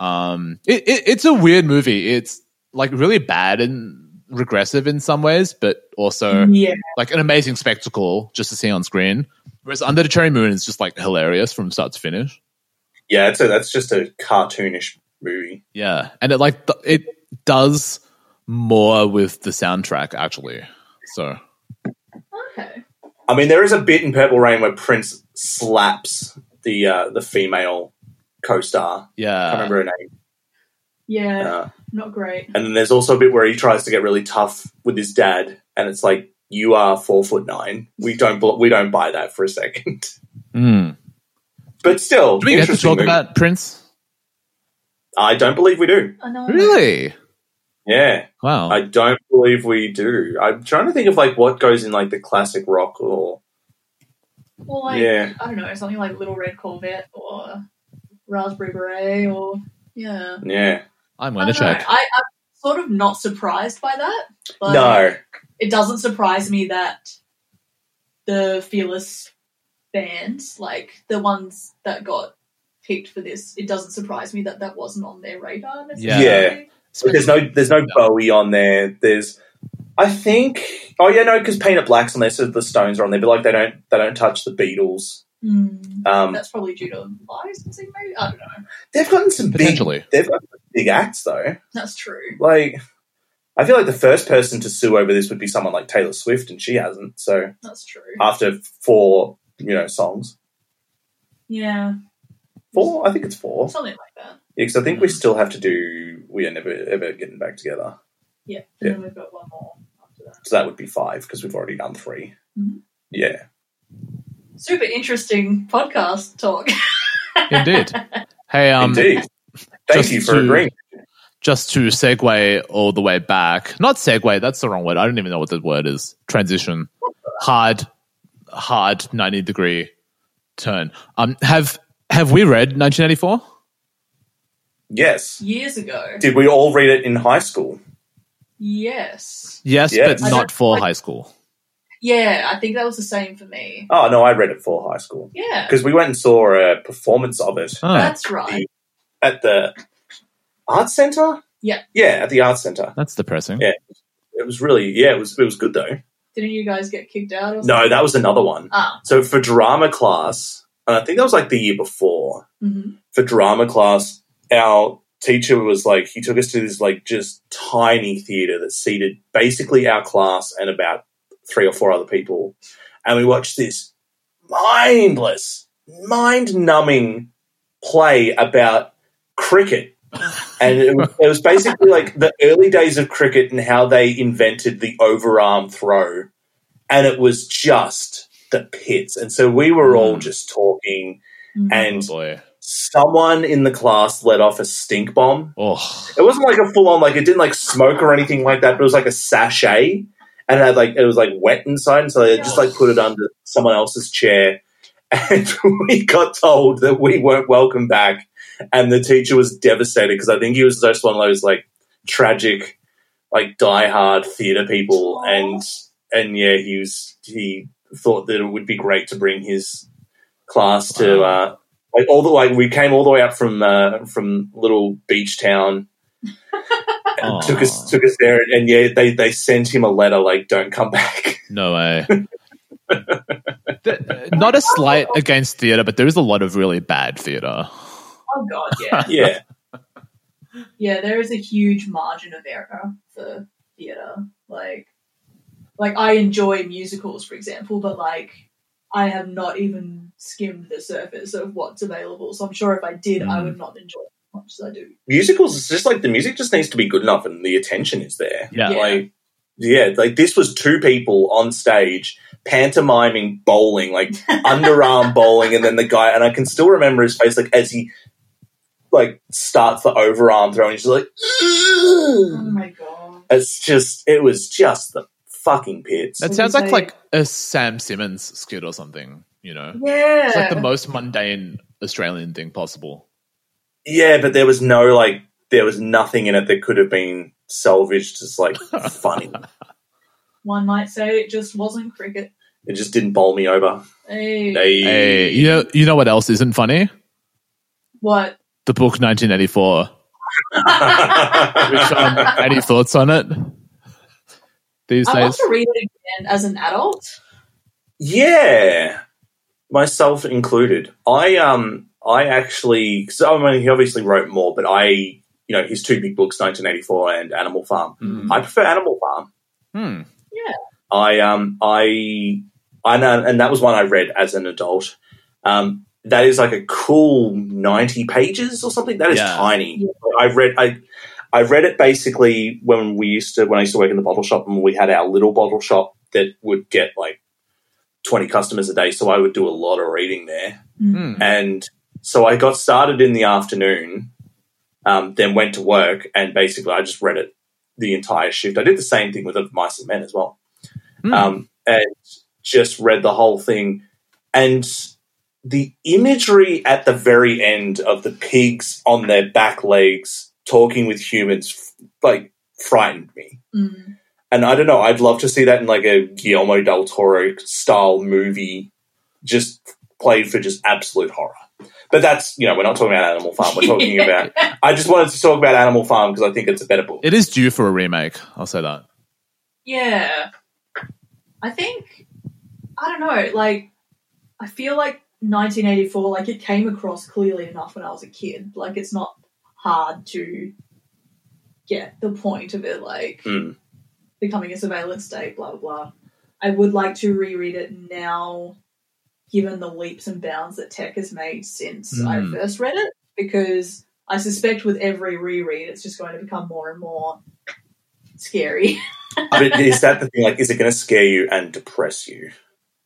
um, it, it, it's a weird movie. It's like really bad and regressive in some ways, but also Yeah. like an amazing spectacle just to see on screen. Whereas Under the Cherry Moon is just like hilarious from start to finish. Yeah, it's a, that's just a cartoonish movie. Yeah, and it like th- it does more with the soundtrack actually. So Okay. I mean, there is a bit in Purple Rain where Prince slaps the uh, the female co-star. Yeah, I can't remember her name. Yeah. Uh, Not great. and then there's also a bit where he tries to get really tough with his dad, and it's like, "You are four foot nine. We don't bel- we don't buy that for a second. (laughs) Mm. But still, Do we get to talk movie. about Prince? I don't believe we do. I know. Really? Yeah, Wow. I don't believe we do. I'm trying to think of like what goes in like the classic rock or Or like Yeah. I don't know, something like Little Red Corvette or Raspberry Beret or yeah. yeah. I'm I going to check. I, I'm sort of not surprised by that. But no, it doesn't surprise me that the Fearless bands, like the ones that got picked for this, it doesn't surprise me that that wasn't on their radar. Necessarily. But there's no there's no Bowie on there. There's I think oh yeah no because Paint It Black's on there, so the Stones are on there, but like they don't they don't touch the Beatles. Hmm. Um, That's probably due to licensing, maybe. I don't know. they've gotten some big Potentially. they've got some big acts though. That's true. Like I feel like the first person to sue over this would be someone like Taylor Swift, and she hasn't. So That's true. after four you know songs, Yeah. Four? I think it's four. Something like that. Yeah, because I think we still have to do. We are never ever getting back together. Yeah. And Yeah. then we've got one more after that. So that would be five because we've already done 3 Mhm. Yeah. Super interesting podcast talk. (laughs) Indeed. Hey, um, Indeed. Thank just you for to- agreeing. just to segue all the way back. Not segue, that's the wrong word. I don't even know what the word is. Transition. Hard, hard 90 degree turn. Um, have, have we read 1984? Yes. Years ago. Did we all read it in high school? Yes. Yes, Yes. but I not don't- for I- high school. Yeah, I think that was the same for me. Oh, no, I read it for high school. Yeah. Because we went and saw a performance of it Oh, That's right. at the art center. Yeah. Yeah, at the art center. that's depressing. Yeah. It was really, yeah, it was, it was good though. Didn't you guys get kicked out or something? No, that was another one. Ah. So for drama class, and I think that was like the year before, hmm for drama class, our teacher was like, he took us to this like just tiny theater that seated basically our class and about three or four other people. And we watched this mindless, mind numbing play about cricket. And it was, it was basically like the early days of cricket and how they invented the overarm throw. And it was just the pits. And so we were all Mm. just talking Mhm. and Oh boy. Someone in the class let off a stink bomb. Oh, It wasn't like a full on like it didn't like smoke or anything like that, but it was like a sachet and it had like it was like wet inside, and so they just like put it under someone else's chair. (laughs) And we got told that we weren't welcome back, and the teacher was devastated because I think he was just one of those like tragic, like diehard theater people, and and yeah, he was he thought that it would be great to bring his class to uh, like all the like we came all the way up from uh, from little beach town (laughs) Aw. took us took us there and yeah they they sent him a letter like don't come back (laughs) no way. Th- not a slight against theater, but there is a lot of really bad theater. Oh god, yeah. (laughs) yeah yeah, there is a huge margin of error for theatre. Like like I enjoy musicals, for example, but like I have not even skimmed the surface of what's available. So I'm sure if I did, I Mm. would not enjoy it as much as I do. musicals it's just like the music just needs to be good enough and the attention is there Yeah. Yeah. like yeah like this was two people on stage pantomiming bowling like (laughs) underarm bowling and then the guy and i can still remember his face like as he like starts the overarm throw and he's just like Oh my god. it's just it was just the fucking pits That sounds like like a Sam Simmons skit or something, you know? Yeah. It's like the most mundane Australian thing possible. Yeah, but there was no like there was nothing in it that could have been salvaged as like (laughs) funny. One might say it just wasn't cricket. It just didn't bowl me over. Hey. Hey. Hey, you know, you know what else isn't funny? What? The book 1984. (laughs) Which, um, any thoughts on it these I want to read it again as an adult. yeah, myself included. I um I actually so I mean he obviously wrote more, but I you know his two big books, 1984 and Animal Farm. Hmm. I prefer Animal Farm. Hmm. Yeah. I um I I know, and that was one I read as an adult. Um, that is like a cool ninety pages or something. That is Yeah. tiny. I read I I read it basically when we used to when I used to work in the bottle shop and we had our little bottle shop that would get like twenty customers a day. So I would do a lot of reading there. Hmm. And so I got started in the afternoon, um, then went to work, and basically I just read it the entire shift. I did the same thing with Of Mice and Men as well, Hmm. um, and just read the whole thing. And the imagery at the very end of the pigs on their back legs talking with humans, like, frightened me. Mm. And I don't know, I'd love to see that in like a Guillermo del Toro style movie, just played for just absolute horror. But that's, you know, we're not talking about Animal Farm. We're talking (laughs) about, I just wanted to talk about Animal Farm because I think it's a better book. It is due for a remake. I'll say that. Yeah. I think I don't know, like I feel like 1984 like it came across clearly enough when I was a kid. Like it's not hard to get the point of it like Mm. becoming a surveillance state blah blah blah. I would like to reread it now given the leaps and bounds that tech has made since Mm. I first read it, because I suspect with every reread, it's just going to become more and more scary. (laughs) But is that the thing? Like, is it going to scare you and depress you?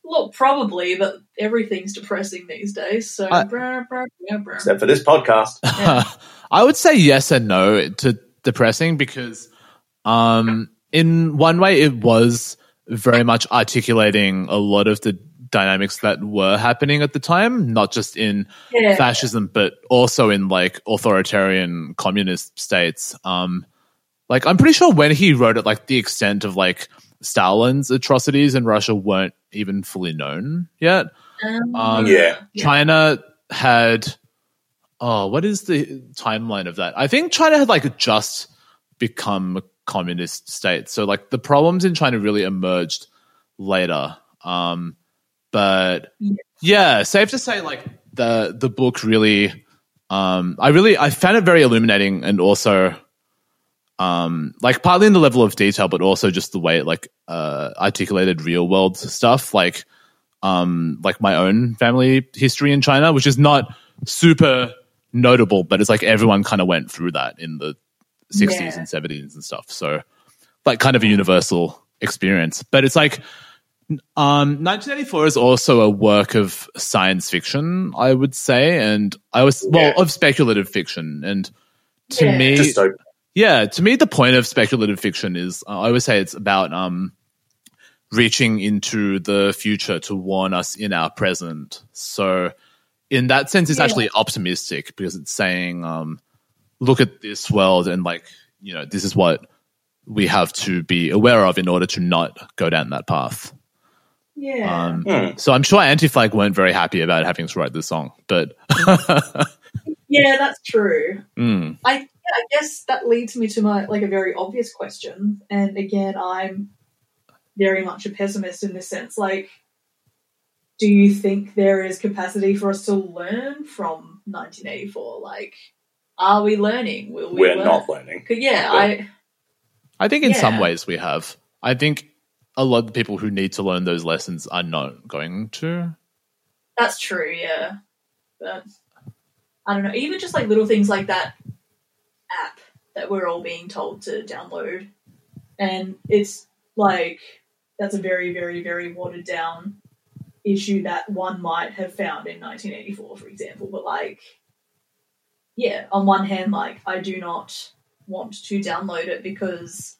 Look, probably, but everything's depressing these days. So, I- brr, brr, brr, brr. Except for this podcast. Yeah. (laughs) I would say yes and no to depressing because, um, in one way, it was very much articulating a lot of the dynamics that were happening at the time, not just in yeah. fascism, but also in like authoritarian communist states. Um, like I'm pretty sure when he wrote it, like the extent of like Stalin's atrocities in Russia weren't even fully known yet. Um, Yeah. China had oh, what is the timeline of that? I think China had like just become a communist state. So like the problems in China really emerged later. Um but Yeah. safe to say like the the book really um I really I found it very illuminating and also um like partly in the level of detail but also just the way it like uh articulated real world stuff like um like my own family history in China which is not super notable but it's like everyone kind of went through that in the 60s Yeah. and 70s and stuff so like kind of a universal experience but it's like um 1984 is also a work of science fiction I would say and I was well Yeah. of speculative fiction and to Yeah. me Just so yeah, to me, the point of speculative fiction is uh, I always say it's about um, reaching into the future to warn us in our present. So, in that sense, it's Yeah. actually optimistic because it's saying, um, look at this world and, like, you know, this is what we have to be aware of in order to not go down that path. Yeah. Um, Hmm. so, I'm sure Anti Flag weren't very happy about having to write this song, but (laughs) yeah, that's true. mm, I I guess that leads me to my like a very obvious question, and again, I'm very much a pessimist in this sense. Like, do you think there is capacity for us to learn from 1984? Like, are we learning? Will we? we're learn? not learning. yeah, Yeah. I I think in some ways we have. I think a lot of the people who need to learn those lessons are not going to. That's true, yeah. But I don't know. Even just like little things like that app that we're all being told to download, and it's like that's a very, very, very watered down issue that one might have found in 1984, for example. But like, yeah, on one hand, like I do not want to download it because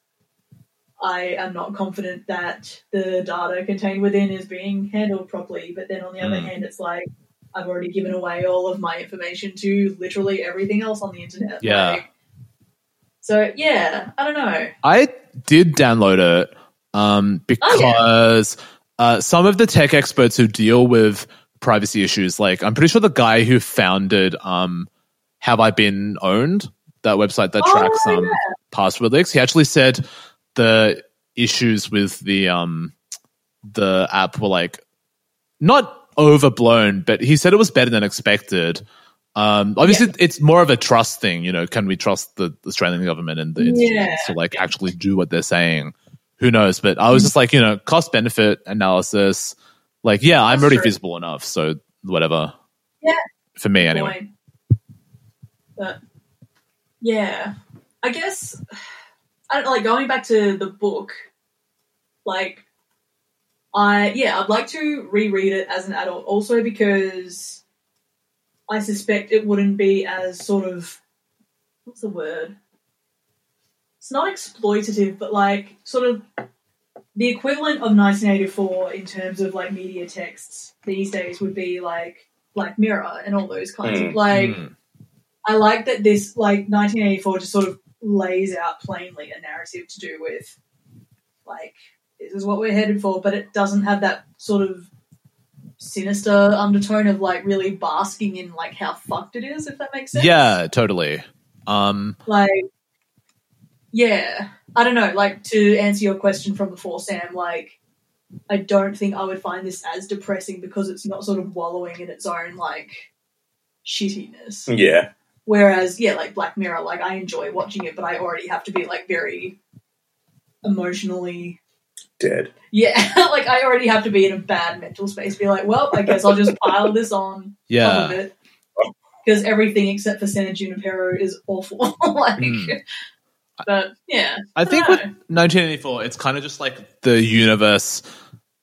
I am not confident that the data contained within is being handled properly. But then on the other Mm. hand, it's like I've already given away all of my information to literally everything else on the internet. Yeah. Like, so yeah, I don't know. I did download it um, because uh, some of the tech experts who deal with privacy issues, like I'm pretty sure the guy who founded um, Have I Been Pwned, that website that Oh, tracks um, password leaks, he actually said the issues with the um, the app were like not overblown, but he said it was better than expected. Um, obviously, it's more of a trust thing. You know, can we trust the Australian government and the institutions Yeah. to like actually do what they're saying? Who knows? But I was mm-hmm. just like, you know, cost benefit analysis. Like, yeah, I'm That's already true. visible enough, so whatever. Yeah. For me, anyway. point. But yeah, I guess I don't know, like going back to the book. Like, I yeah, I'd like to reread it as an adult, also because I suspect it wouldn't be as sort of what's the word? It's not exploitative, but like sort of the equivalent of 1984 in terms of like media texts these days would be like Black Mirror and all those kinds of Mm. like. Mm. I like that this like 1984 just sort of lays out plainly a narrative to do with like this is what we're headed for, but it doesn't have that sort of sinister undertone of like really basking in like how fucked it is, if that makes sense. Yeah, totally. Um, Like, yeah, I don't know. Like to answer your question from before, Sam. Like, I don't think I would find this as depressing because it's not sort of wallowing in its own like shittiness. Yeah. Whereas, yeah, like Black Mirror, like I enjoy watching it, but I already have to be like very emotionally dead. Yeah, (laughs) like I already have to be in a bad mental space. Be like, well, I guess I'll just pile this on top of Yeah. it because everything except for San Junipero is awful. (laughs) like, Mm. But yeah, I think don't with 1984, it's kind of just like the universe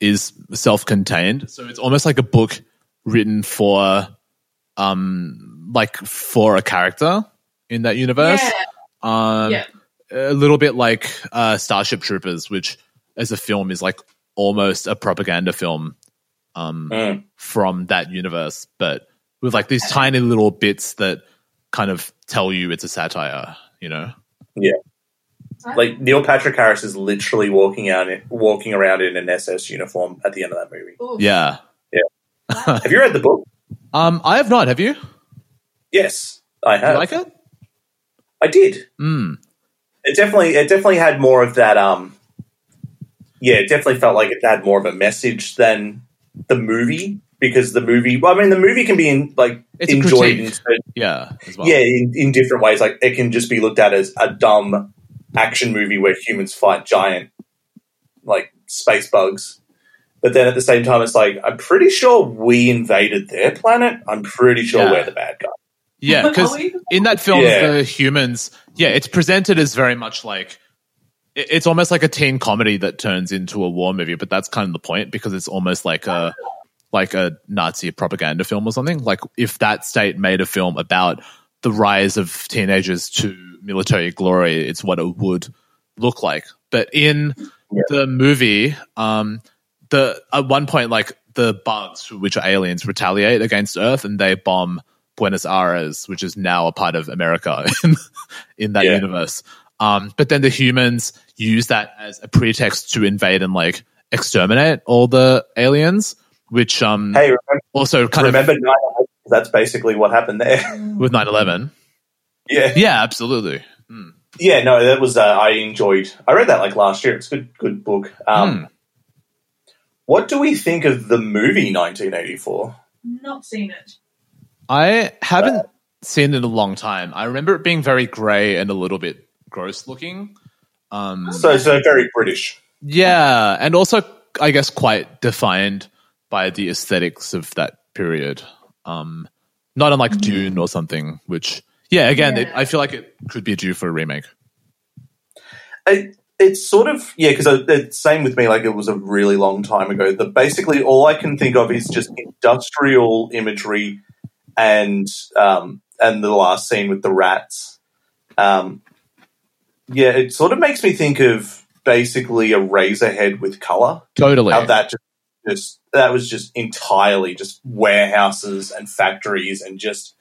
is self-contained, so it's almost like a book written for, um, like for a character in that universe. yeah, Um, Yeah. a little bit like uh, Starship Troopers, which as a film is like almost a propaganda film um, Mm. from that universe, but with like these tiny little bits that kind of tell you it's a satire. You know? Like Neil Patrick Harris is literally walking out, in, walking around in an SS uniform at the end of that movie. Oof. Yeah. Wow. (laughs) Have you read the book? Um, I have not. Have you? Yes, I You have. like it? I did. Mm. It definitely, it definitely had more of that. Um, yeah, it definitely felt like it had more of a message than the movie because the movie. Well, I mean, the movie can be in, like It's enjoyed in, critique. Yeah. As well. yeah in, in different ways. Like it can just be looked at as a dumb action movie where humans fight giant like space bugs. But then at the same time, it's like I'm pretty sure we invaded their planet. I'm pretty sure Yeah. we're the bad guy. Yeah, (laughs) because in that film, Yeah. the humans, yeah, it's presented as very much like it's almost like a teen comedy that turns into a war movie, but that's kind of the point because it's almost like a like a Nazi propaganda film or something. Like if that state made a film about the rise of teenagers to military glory, it's what it would look like. But in Yeah. the movie, um, the at one point, like the bugs, which are aliens, retaliate against Earth and they bomb Buenos Aires, which is now a part of America (laughs) in, in that Yeah. universe. Um, but then the humans use that as a pretext to invade and like exterminate all the aliens, which um Hey, remember, also kind remember 9/11? That's basically what happened there. with 9-11. yeah, Yeah, absolutely. Mm. yeah. No, that was. Uh, I enjoyed. I read that like last year. It's a good, good book. Um, Hmm. What do we think of the movie 1984? Not seen it. I haven't seen it in a long time. I remember it being very grey and a little bit gross looking. Um, So, so very British. yeah, and also I guess quite defined by the aesthetics of that period. Um, not unlike Dune or something, which yeah, again, It, I feel like it could be due for a remake. It, it's sort of yeah, because it's same with me. Like it was a really long time ago. The basically all I can think of is just industrial imagery and um, and the last scene with the rats. Um, yeah, it sort of makes me think of basically Eraserhead with color. Totally. How that just, just that was just entirely just warehouses and factories and just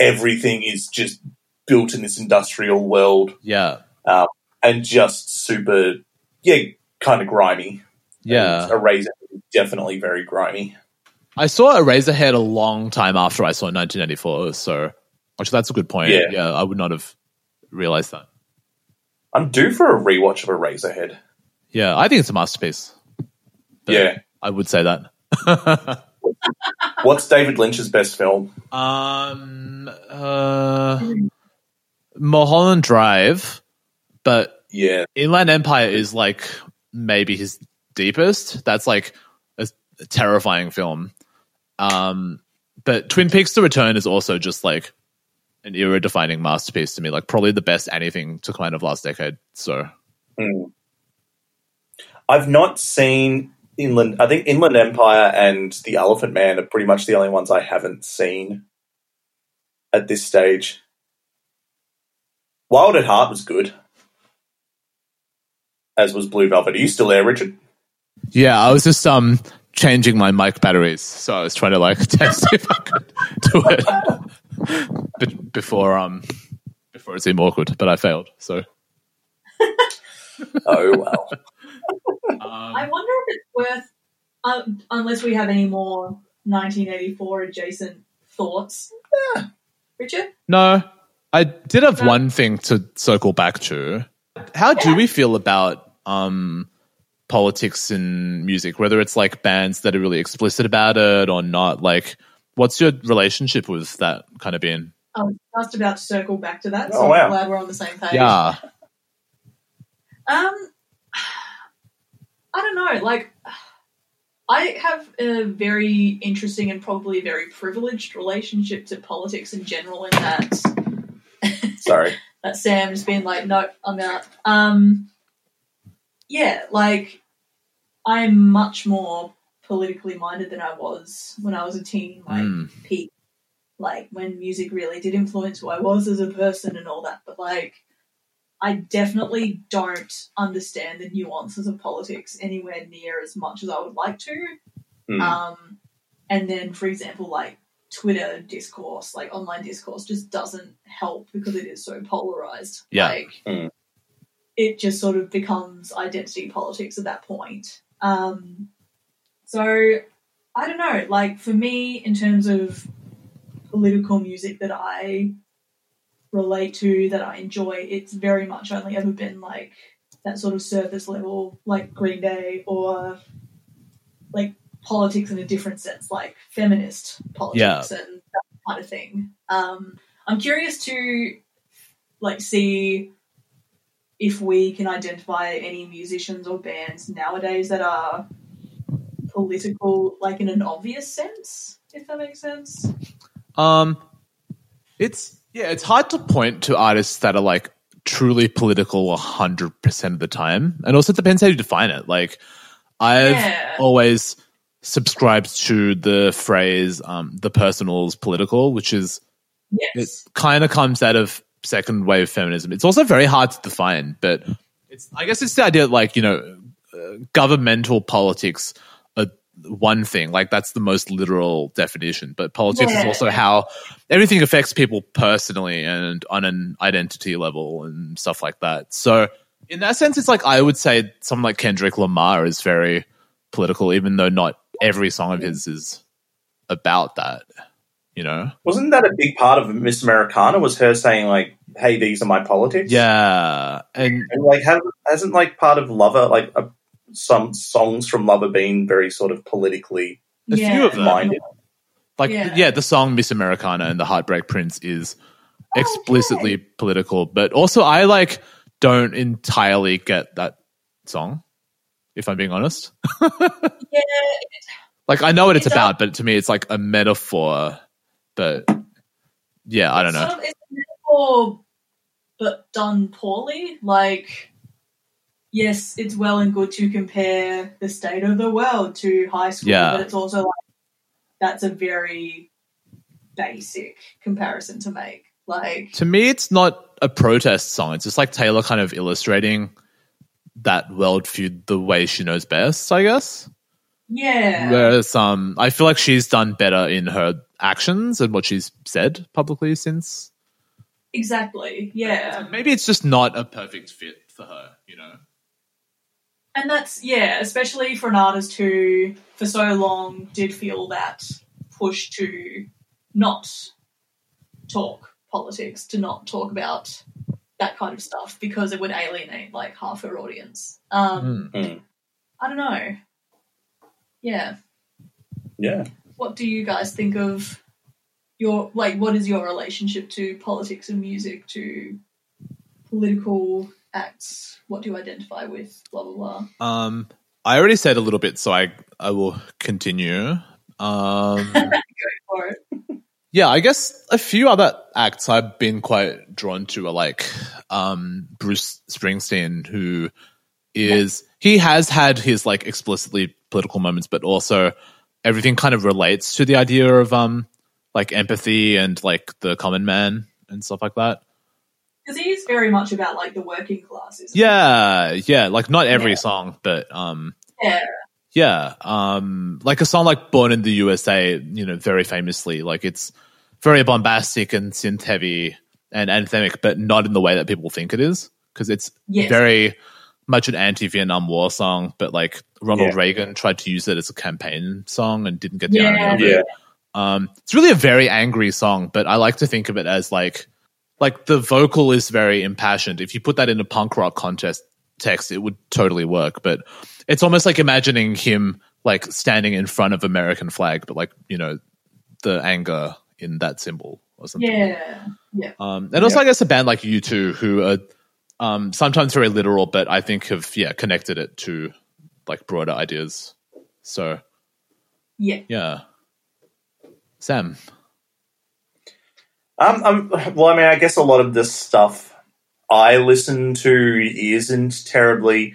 everything is just built in this industrial world yeah. Um, and just super, yeah, kind of grimy. Yeah. And Eraser definitely very grimy. I saw Eraserhead a long time after I saw 1984, so actually that's a good point. Yeah. yeah, I would not have realized that. I'm due for a rewatch of Eraserhead. Yeah, I think it's a masterpiece. But Yeah. I would say that. (laughs) What's David Lynch's best film? um, uh, Mulholland Drive, but Yeah, Inland Empire is like maybe his deepest. That's like a, a terrifying film. Um, but Twin Peaks: The Return is also just like an era-defining masterpiece to me. Like probably the best anything to come out of last decade. So Mm. I've not seen Inland. I think Inland Empire and The Elephant Man are pretty much the only ones I haven't seen at this stage. Wild at Heart was good, as was Blue Velvet. Are you still there, Richard? yeah, I was just um changing my mic batteries, so I was trying to like (laughs) test if I could do it be- before um before it seemed awkward, but I failed. So (laughs) Oh well. (laughs) um, I wonder if it's worth, uh, unless we have any more 1984 adjacent thoughts. Richard? No, I did have No. one thing to circle back to. How do we feel about um, politics in music? Whether it's like bands that are really explicit about it or not. Like, what's your relationship with that kind of being? I was just about to circle back to that, so Oh, wow. I'm glad we're on the same page. Yeah, Um, I don't know. Like, I have a very interesting and probably very privileged relationship to politics in general. In that, (laughs) Sorry. that Sam's been like, no, I'm out. Um, yeah, like I'm much more politically minded than I was when I was a teen, like Mm. peak, like when music really did influence who I was as a person and all that. But like, I definitely don't understand the nuances of politics anywhere near as much as I would like to. Mm. Um, and then, for example, like Twitter discourse, like online discourse, just doesn't help because it is so polarized. Yeah. Like, Mm. it just sort of becomes identity politics at that point. Um, so, I don't know. Like, for me, in terms of political music that I relate to, that I enjoy, it's very much only ever been like that sort of surface level, like Green Day or like politics in a different sense, like feminist politics and that kind of thing. Um, I'm curious to like see if we can identify any musicians or bands nowadays that are political, like in an obvious sense, if that makes sense. Um, it's yeah, it's hard to point to artists that are like truly political hundred percent of the time, and also it depends how you define it. Like, I've Yeah. always subscribed to the phrase um, "the personal's political," which is it kind of comes out of second wave feminism. It's also very hard to define, but it's I guess it's the idea that like you know uh, governmental politics one thing, like that's the most literal definition. But politics is also how everything affects people personally and on an identity level and stuff like that. So in that sense, it's like I would say someone like Kendrick Lamar is very political, even though not every song of his is about that. You know. Wasn't that a big part of Miss Americana? Was her saying like, "Hey, these are my politics." Yeah, and And like, hasn't, hasn't like part of Lover like uh, some songs from Lover been very sort of politically a few of them. minded? like Yeah. yeah. the song Miss Americana and the Heartbreak Prince is oh, explicitly political, but also I like don't entirely get that song. If I'm being honest, (laughs) Yeah, like I know what it's It's a- about, but to me it's like a metaphor. But yeah, I don't know. Sort of, it's a metaphor, but done poorly. Like, yes, it's well and good to compare the state of the world to high school, Yeah. but it's also like that's a very basic comparison to make. Like, To me, it's not a protest song. It's just like Taylor kind of illustrating that world worldview the way she knows best, I guess. yeah, Whereas um, I feel like she's done better in her actions and what she's said publicly since. exactly, yeah. Maybe it's just not a perfect fit for her, you know. And that's yeah, especially for an artist who for so long did feel that push to not talk politics, to not talk about that kind of stuff because it would alienate like half her audience. Um, Mm. I don't know. Yeah. Yeah. What do you guys think of your like what is your relationship to politics and music to political acts? What do you identify with? Blah blah blah. Um, I already said a little bit, so I I will continue. Um, (laughs) yeah, I guess a few other acts I've been quite drawn to are like um, Bruce Springsteen, who is he has had his like explicitly political moments, but also everything kind of relates to the idea of um like empathy and like the common man and stuff like that. Because he is very much about like the working class, isn't he? Yeah, yeah, like not every Yeah. song, but um Yeah. Yeah, um, like a song like "Born in the USA," you know, very famously, like it's very bombastic and synth heavy and anthemic, but not in the way that people think it is, because it's Yes. very much an anti-Vietnam War song. But like Ronald Yeah. Reagan tried to use it as a campaign song and didn't get the Yeah. irony of it. Yeah. Um, it's really a very angry song, but I like to think of it as like, like the vocal is very impassioned. If you put that in a punk rock contest text, it would totally work. But it's almost like imagining him like standing in front of American flag, but like you know the anger in that symbol or something. Yeah. Yeah. Um, and also, I guess a band like U2, who are um, sometimes very literal, but I think have yeah connected it to like broader ideas. So Yeah. yeah, Sam. Um, um, well, I mean, I guess a lot of this stuff I listen to isn't terribly.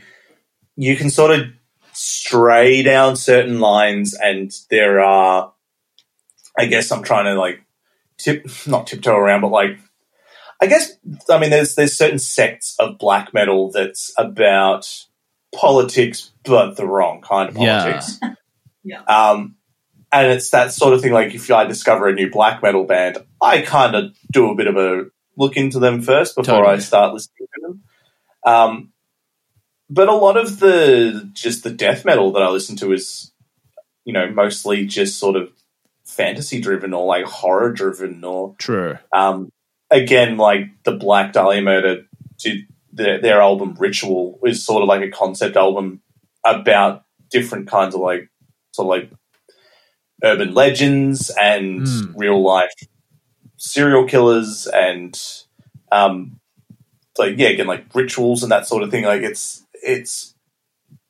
You can sort of stray down certain lines, and there are. I guess I'm trying to like tip, not tiptoe around, but like, I guess I mean, there's there's certain sects of black metal that's about politics, but the wrong kind of Yeah. politics. (laughs) Yeah. Um, and it's that sort of thing. Like if I discover a new black metal band, I kind of do a bit of a look into them first before I start listening to them. Um, but a lot of the just the death metal that I listen to is, you know, mostly just sort of fantasy driven or like horror driven or True. um, again, like the Black Dahlia Murder, did their, their album Ritual is sort of like a concept album about different kinds of like sort of like urban legends and Mm. real life serial killers and um, like yeah, again like rituals and that sort of thing. Like it's it's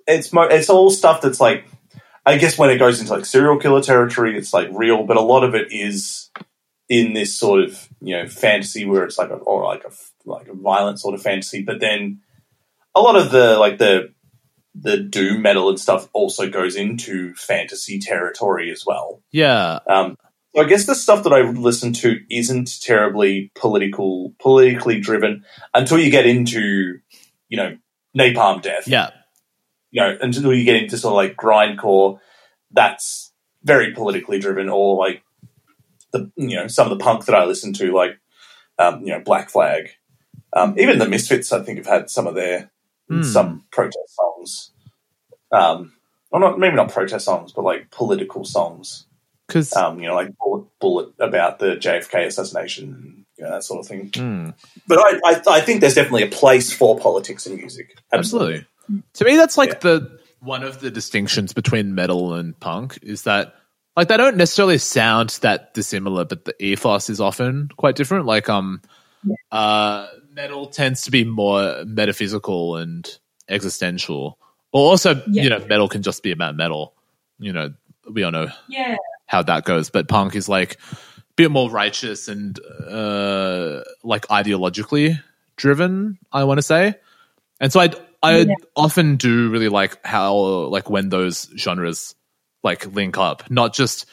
it's mo- it's all stuff that's like I guess when it goes into like serial killer territory, it's like real, but a lot of it is in this sort of you know fantasy where it's like a, or like a like a violent sort of fantasy. But then a lot of the like the the doom metal and stuff also goes into fantasy territory as well. Yeah. Um, so I guess the stuff that I listen to isn't terribly political, politically driven until you get into, you know, Napalm Death. Yeah. You know, until you get into sort of like grindcore, that's very politically driven, or like the you know some of the punk that I listen to, like um, you know Black Flag, um, even the Misfits. I think have had some of their Hmm. some protest songs. Um, or not maybe not protest songs, but like political songs Because um, you know, like bullet, bullet about the JFK assassination, and, you know, that sort of thing. Hmm. But I, I, I think there's definitely a place for politics in music. Absolutely. To me, that's like Yeah. the one of the distinctions between metal and punk is that like they don't necessarily sound that dissimilar, but the ethos is often quite different. Like um, uh, metal tends to be more metaphysical and existential, or also Yeah. you know, metal can just be about metal. You know, we all know Yeah. how that goes. But punk is like a bit more righteous and uh, like ideologically driven. I want to say, and so I I Yeah. often do really like how like when those genres like link up, not just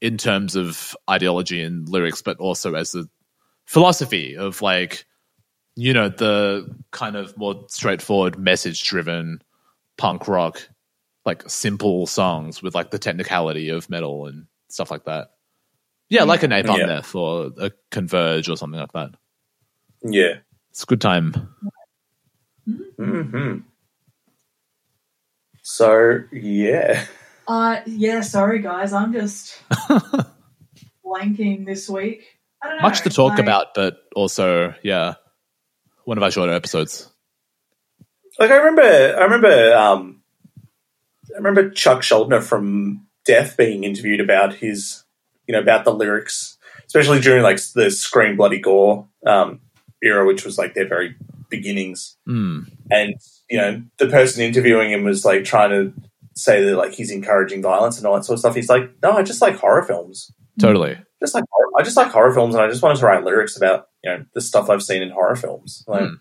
in terms of ideology and lyrics, but also as a philosophy of like you know the kind of more straightforward message driven punk rock like simple songs with like the technicality of metal and stuff like that. Yeah, like a Napalm Yeah. Death or a Converge or something like that. Yeah. It's a good time. hmm So yeah, Uh, yeah, sorry guys, I'm just (laughs) blanking this week. I don't know. Much to talk like- about, but also, yeah, one of our shorter episodes. like I remember, I remember, um, I remember Chuck Schuldiner from Death being interviewed about his, you know, about the lyrics, especially during like the Scream Bloody Gore um, era, which was like their very beginnings. Mm. and you know the person interviewing him was like trying to say that like he's encouraging violence and all that sort of stuff. He's like, no, I just like horror films. Totally. Just like I just like horror films, and I just wanted to write lyrics about you know the stuff I've seen in horror films. Like, Hmm.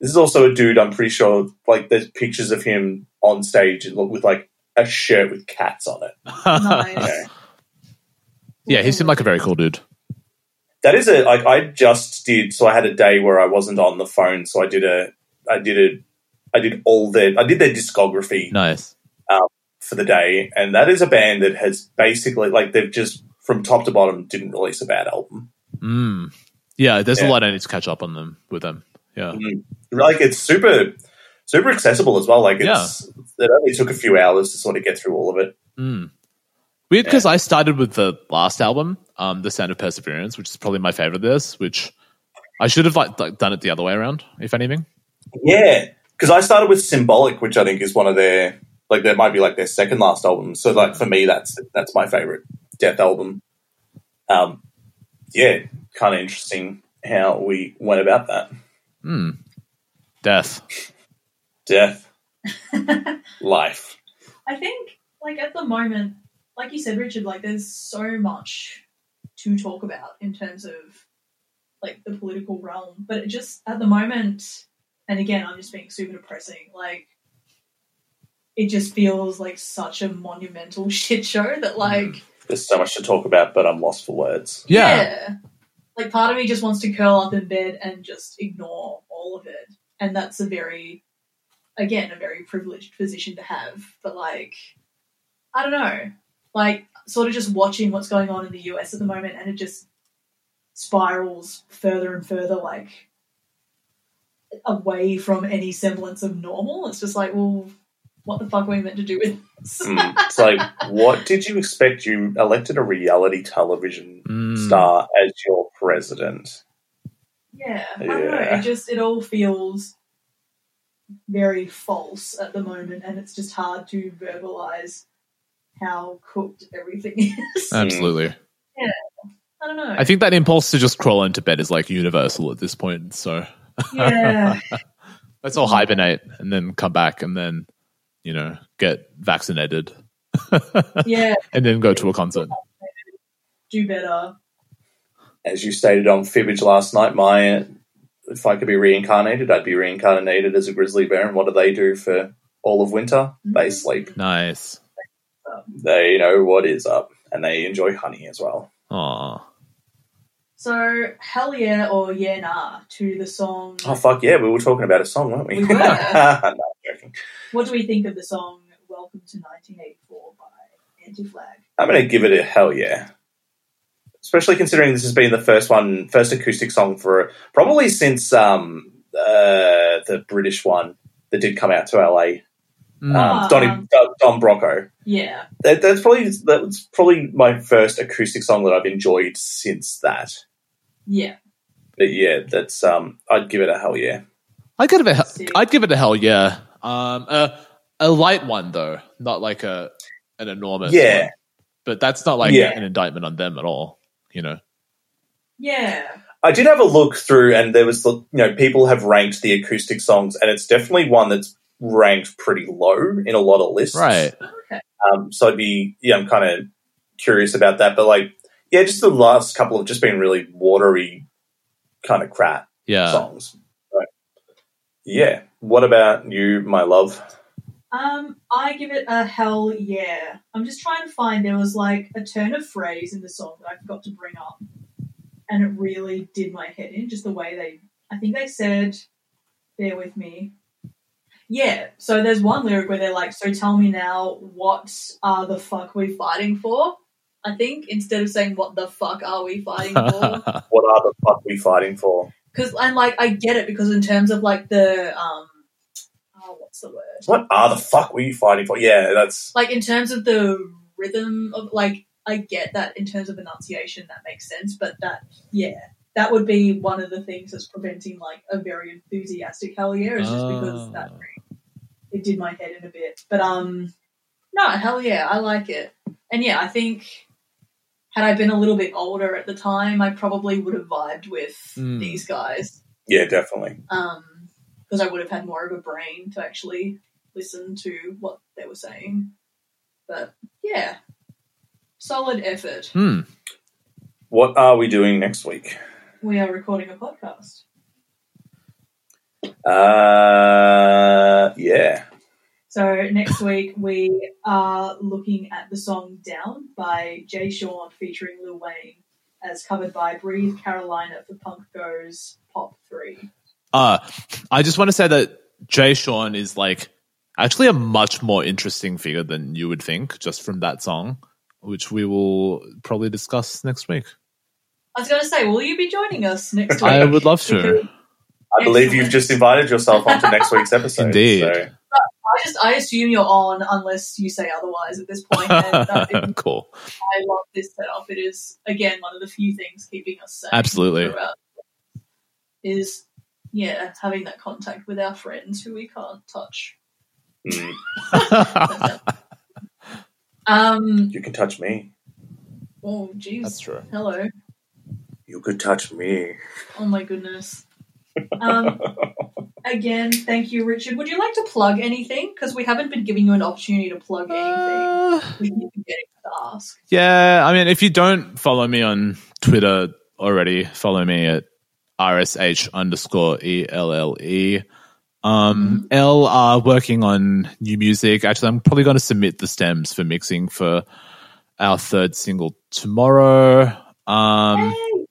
this is also a dude. I'm pretty sure like there's pictures of him on stage with like a shirt with cats on it. Nice. Yeah. yeah, he seemed like a very cool dude. That is a like I just did. So I had a day where I wasn't on the phone, so I did a I did a I did all their I did their discography Nice. for the day, and that is a band that has basically like they've just from top to bottom didn't release a bad album. Mm. Yeah, there's a lot I need to catch up on them with them. Yeah. Like it's super super accessible as well. Like it's it only took a few hours to sort of get through all of it. Mm. Weird because I started with the last album, um, The Sound of Perseverance, which is probably my favorite of this, which I should have like, like done it the other way around, if anything. Yeah, because I started with Symbolic, which I think is one of their like that might be like their second last album. So like for me, that's that's my favorite Death album. Um, yeah, kind of interesting how we went about that. Mm. Death. Death. (laughs) Life. I think, like at the moment, like you said, Richard, like there's so much to talk about in terms of like the political realm, but it just at the moment, and again, I'm just being super depressing. Like, it just feels like such a monumental (laughs) shit show that, like, There's so much to talk about, but I'm lost for words. Yeah. like part of me just wants to curl up in bed and just ignore all of it, and that's a very, again, a very privileged position to have. But like, I don't know, like sort of just watching what's going on in the US at the moment, and it just spirals further and further, like away from any semblance of normal. It's just like, well, what the fuck are we meant to do with this? Mm. It's like, what did you expect? You elected a reality television Mm. star as your president. Yeah, I don't know. It just it all feels very false at the moment, and it's just hard to verbalize how cooked everything (laughs) is. Absolutely. Yeah. I don't know. I think that impulse to just crawl into bed is like universal at this point. So yeah, (laughs) let's all hibernate and then come back and then, you know, get vaccinated yeah, (laughs) and then go to a concert. do better. As you stated on Fibbage last night, my if I could be reincarnated, I'd be reincarnated as a grizzly bear. And what do they do for all of winter? Mm-hmm. They sleep. Nice. They know what is up, and they enjoy honey as well. Aw. So hell yeah or yeah nah to the song. Oh fuck yeah, we were talking about a song, weren't we? We were. (laughs) no, I'm joking. What do we think of the song "Welcome to 1984" by Anti-Flag? I'm going to give it a hell yeah. Especially considering this has been the first one, first acoustic song for probably since um, uh, the British one that did come out to LA. Mm. Um, Donny, Don, Don Broco. Yeah, That, that's probably that's probably my first acoustic song that I've enjoyed since that. Yeah, But yeah, that's um, I'd give it a hell yeah. I'd give it a hell, I'd give it a hell yeah. Um, a, a light one though, not like a an enormous. Yeah. one. but that's not like Yeah. an indictment on them at all. You know. yeah. I did have a look through, and there was the you know people have ranked the acoustic songs, and it's definitely one that's ranked pretty low in a lot of lists. Right. Okay. Um, so I'd be yeah, I'm kind of curious about that, but like yeah, just the last couple have just been really watery kind of crap Yeah. songs. But, yeah. What about you, my love? Um, I give it a hell yeah. I'm just trying to find there was like a turn of phrase in the song that I forgot to bring up, and it really did my head in. Just the way they, I think they said, "Bear with me." Yeah. So there's one lyric where they're like, "So tell me now, what are the fuck we fighting for?" I think instead of saying "What the fuck are we fighting for?" (laughs) What are the fuck we fighting for? Because and like I get it because in terms of like the um, oh, what's the word? What are the fuck we fighting for? Yeah, that's like in terms of the rhythm of like I get that in terms of enunciation that makes sense, but that yeah, that would be one of the things that's preventing like a very enthusiastic hell yeah, is just because that Ah. it did my head in a bit. But um no, hell yeah, I like it. And yeah, I think had I been a little bit older at the time, I probably would have vibed with Mm. these guys. yeah, definitely. Um because I would have had more of a brain to actually listen to what they were saying. But yeah, solid effort. Hmm. What are we doing next week? We are recording a podcast. Uh, yeah. So next week we are looking at the song "Down" by Jay Sean featuring Lil Wayne, as covered by Breathe Carolina for Punk Goes Pop Three. Uh, I just want to say that Jay Sean is like actually a much more interesting figure than you would think just from that song, which we will probably discuss next week. I was going to say, will you be joining us next week? I would love to. Because I believe you've just invited yourself onto next week's episode. Indeed. So. I just I assume you're on unless you say otherwise at this point. And uh, (laughs) it- cool. I love this setup. It is again one of the few things keeping us safe. Absolutely. throughout. Is yeah, having that contact with our friends who we can't touch. Mm, (laughs) Um. you can touch me. Oh, jeez. That's true. Hello. You could touch me. Oh my goodness. Um. (laughs) again, thank you, Richard. Would you like to plug anything? Because we haven't been giving you an opportunity to plug anything. Uh, We keep to ask. yeah, I mean, if you don't follow me on Twitter already, follow me at rsh underscore e l l e. Um, L are working on new music. Actually, I'm probably going to submit the stems for mixing for our third single tomorrow. Um, Hey,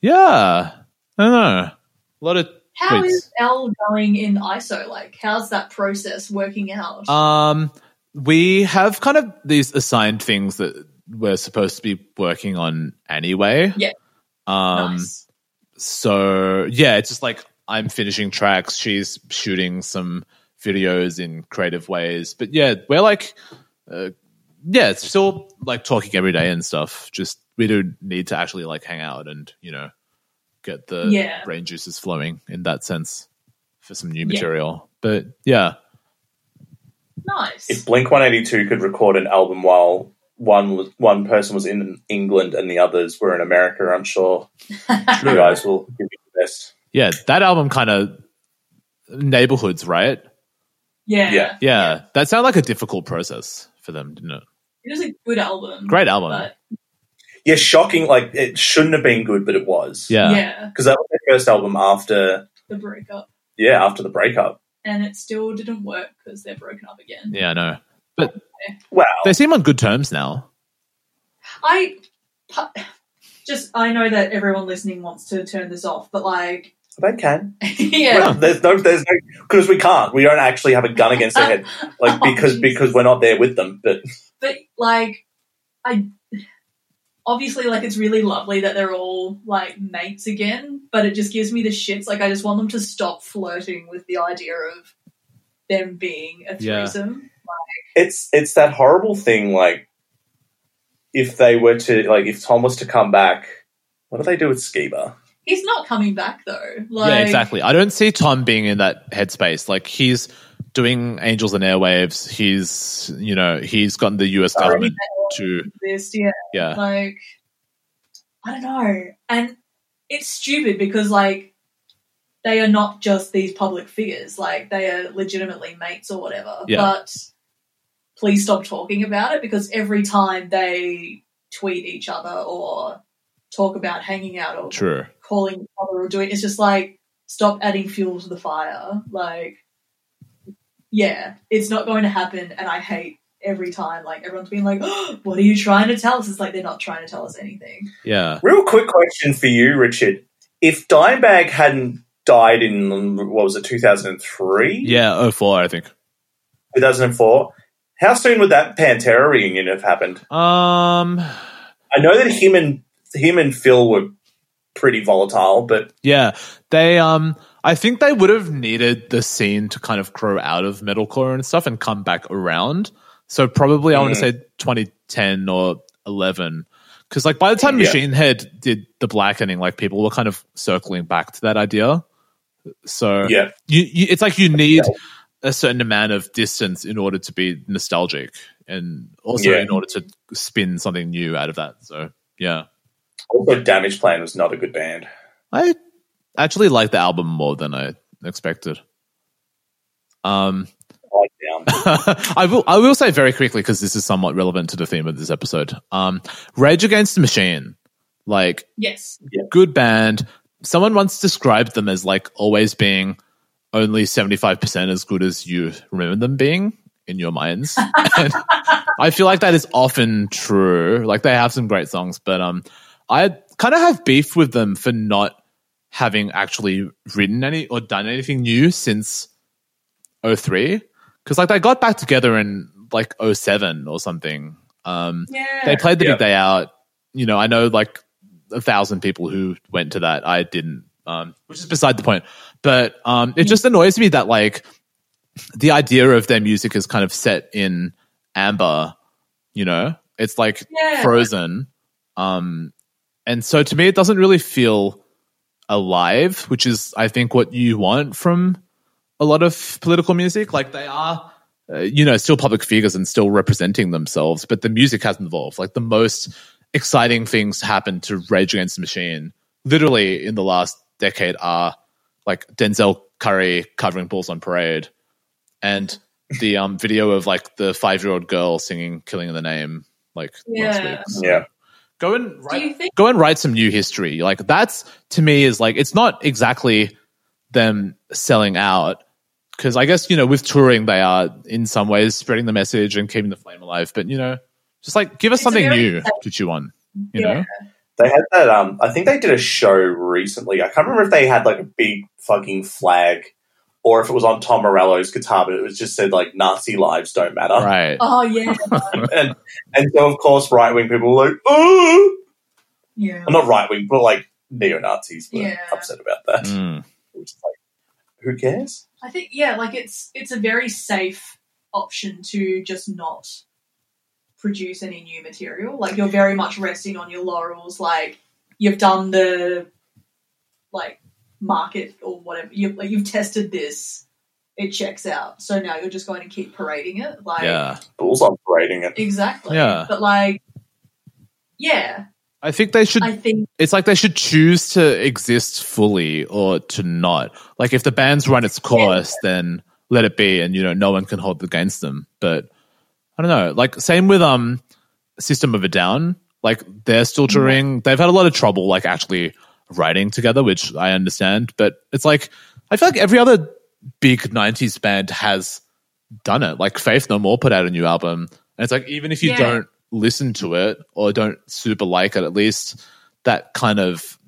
yeah, I don't know. A lot of how tweets. is L going in ISO? Like, how's that process working out? Um, we have kind of these assigned things that we're supposed to be working on anyway. Yeah. Um, nice. so yeah, it's just like I'm finishing tracks. She's shooting some videos in creative ways. But yeah, we're like, uh, yeah, it's still like talking every day and stuff. Just we do need to actually like hang out and you know get the Yeah. brain juices flowing in that sense for some new Yeah. material. But yeah, Nice. If Blink 182 could record an album while one one person was in England and the others were in America, I'm sure (laughs) you guys will give it the best. yeah, that album kind of neighborhoods, right? yeah. Yeah. Yeah, that sounded like a difficult process for them, didn't it? It was a good album. Great album. But Yeah, shocking. Like it shouldn't have been good, but it was. yeah. yeah, because that was their first album after the breakup. yeah after the breakup. And it still didn't work because they're broken up again. Yeah, I know. But well, they seem on good terms now. I just, I know that everyone listening wants to turn this off, but like, They can. (laughs) yeah. Well, there's no, there's no, because we can't. We don't actually have a gun against their head, like (laughs) Oh, because Jesus. because we're not there with them. But but like i obviously like it's really lovely that they're all like mates again but it just gives me the shits like i just want them to stop flirting with the idea of them being a Yeah. threesome it's it's that horrible thing. Like if they were to like if Tom was to come back, what do they do with Skiba? he's not coming back though like yeah, exactly. I don't see Tom being in that headspace. Like he's doing Angels and Airwaves. He's you know he's gotten the U.S. already government to this yeah yeah like i don't know and it's stupid because like they are not just these public figures like they are legitimately mates or whatever Yeah. but please stop talking about it because every time they tweet each other or talk about hanging out or true. calling each other or doing it's just like stop adding fuel to the fire like yeah it's not going to happen and i hate every time like everyone's being like oh, what are you trying to tell us it's like they're not trying to tell us anything Yeah. Real quick question for you, Richard. If Dimebag hadn't died in what was it, two thousand and three? Yeah. Oh four, I think. two thousand and four. How soon would that Pantera reunion have happened? Um. I know that him and him and Phil were pretty volatile, but Yeah, they um I think they would have needed the scene to kind of grow out of metalcore and stuff and come back around. So probably I want to Mm. say 2010 or 11 cuz like by the time Yeah. Machine Head did the blackening like people were kind of circling back to that idea. So yeah, you, you it's like you need a certain amount of distance in order to be nostalgic and also Yeah. in order to spin something new out of that. So yeah. also Damage Plan was not a good band. I actually like the album more than I expected. Um, Like down. (laughs) I will. I will say very quickly because this is somewhat relevant to the theme of this episode. Um, Rage Against the Machine, like yes good band. Someone once described them as like always being only seventy five percent as good as you remember them being in your minds. (laughs) and I feel like that is often true. Like they have some great songs, but um, I kind of have beef with them for not having actually written any or done anything new since 03 because like they got back together in like 07 or something. Um yeah. they played the Yeah. big day out. You know i know like a thousand people who went to that. I didn't um which is beside the point. But um it just annoys me that like the idea of their music is kind of set in amber you know? It's like Yeah. frozen. Um and so to me it doesn't really feel alive which is i think what you want from a lot of political music like they are uh, you know still public figures and still representing themselves but the music hasn't evolved like the most exciting things happened to rage against the machine literally in the last decade are like denzel Curry covering Bulls on Parade, and the um video of like the five year old girl singing "Killing in the Name" like last Yeah. week. So Yeah. Go and write think? go and write some new history. Like that's to me is like it's not exactly them selling out because I guess you know with touring they are in some ways spreading the message and keeping the flame alive. But you know, just like give us It's something very- new to chew on. You Yeah. know, They had that. Um, I think they did a show recently. I can't remember if they had like a big fucking flag, or if it was on Tom Morello's guitar, but it was just said like Nazi lives don't matter. right? Oh yeah, (laughs) And and so of course right wing people were like, oh, yeah. well, not right wing, but like neo Nazis were Yeah. upset about that. Mm. Which is like, who cares? I think yeah, like it's it's a very safe option to just not produce any new material. Like you're very much resting on your laurels. Like you've done the like market or whatever. You like you've tested this. It checks out. So now you're just going to keep parading it. Like Yeah, Bulls on parading it. exactly. Yeah. But like yeah, I think they should I think it's like they should choose to exist fully or to not. Like if the band's run its course, then let it be, and you know no one can hold it against them. But I don't know. Like same with um System of a Down. Like they're still touring. They've had a lot of trouble like actually writing together, which I understand. But it's like I feel like every other big '90s band has done it. Like Faith No More put out a new album, and it's like even if you Yeah. don't listen to it or don't super like it, at least that kind of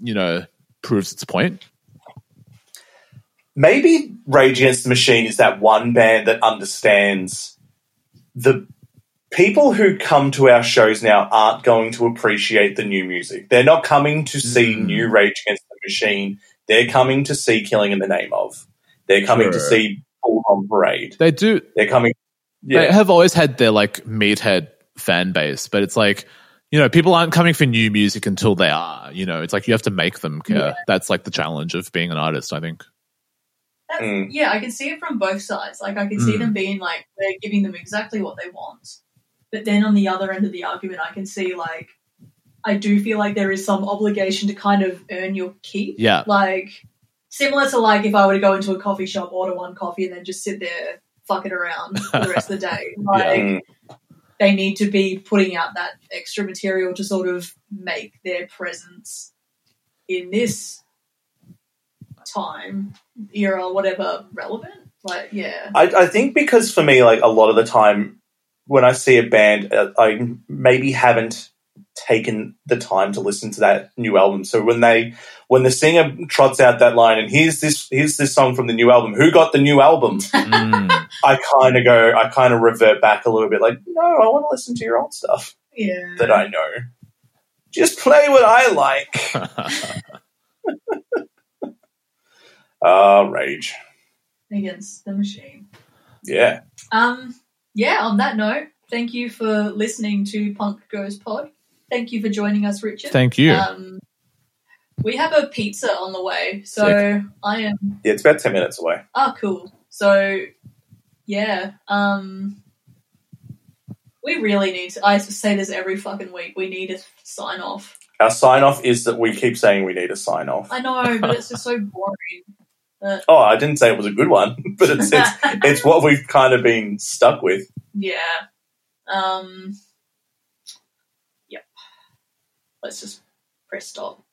you know proves its point. Maybe Rage Against the Machine is that one band that understands the people who come to our shows now aren't going to appreciate the new music. They're not coming to see Mm. new Rage Against the Machine. They're coming to see Killing in the Name of. They're coming to see Full on Parade. They do. They're coming. They have always had their like meathead fan base, but it's like you know people aren't coming for new music until they are. You know, it's like you have to make them care. Yeah. That's like the challenge of being an artist. I think. Mm. Yeah, I can see it from both sides. Like, I can see Mm. them being like, they're giving them exactly what they want. But then on the other end of the argument, I can see, like, I do feel like there is some obligation to kind of earn your keep. Yeah. Like, similar to, like, if I were to go into a coffee shop, order one coffee, and then just sit there fucking around for the rest of the day. (laughs) Like, Mm. they need to be putting out that extra material to sort of make their presence in this time, era, whatever, relevant. Like, yeah. I, I think because for me, like a lot of the time when I see a band, uh, I maybe haven't taken the time to listen to that new album. So when they, when the singer trots out that line and here's this, here's this song from the new album, who got the new album? (laughs) Mm. I kind of go, I kind of revert back a little bit, like, no, I want to listen to your old stuff Yeah. that I know. Just play what I like. (laughs) Ah, rage. Against the machine. Yeah. Um, yeah, on that note, thank you for listening to Punk Goes Pod. Thank you for joining us, Richard. Thank you. Um, we have a pizza on the way, so Sick. I am Yeah, it's about 10 minutes away. Oh, cool. So, yeah, um, we really need to. I say this every fucking week. We need to sign off. Our sign off is that we keep saying we need a sign off. I know, but it's just so boring. Oh, I didn't say it was a good one, (laughs) but it's it's, (laughs) it's what we've kind of been stuck with. yeah. Um. Yep. Let's just press stop.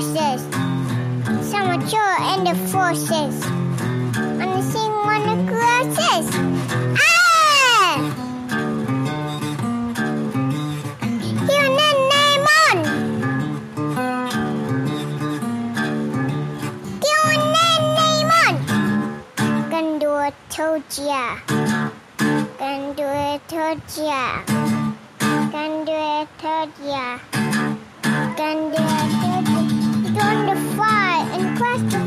Of crosses. Someone threw in the forces on the sing one of crosses. Ah! Your name on. Name on. It, told ya. It, told ya. Told ya. The fire and fire.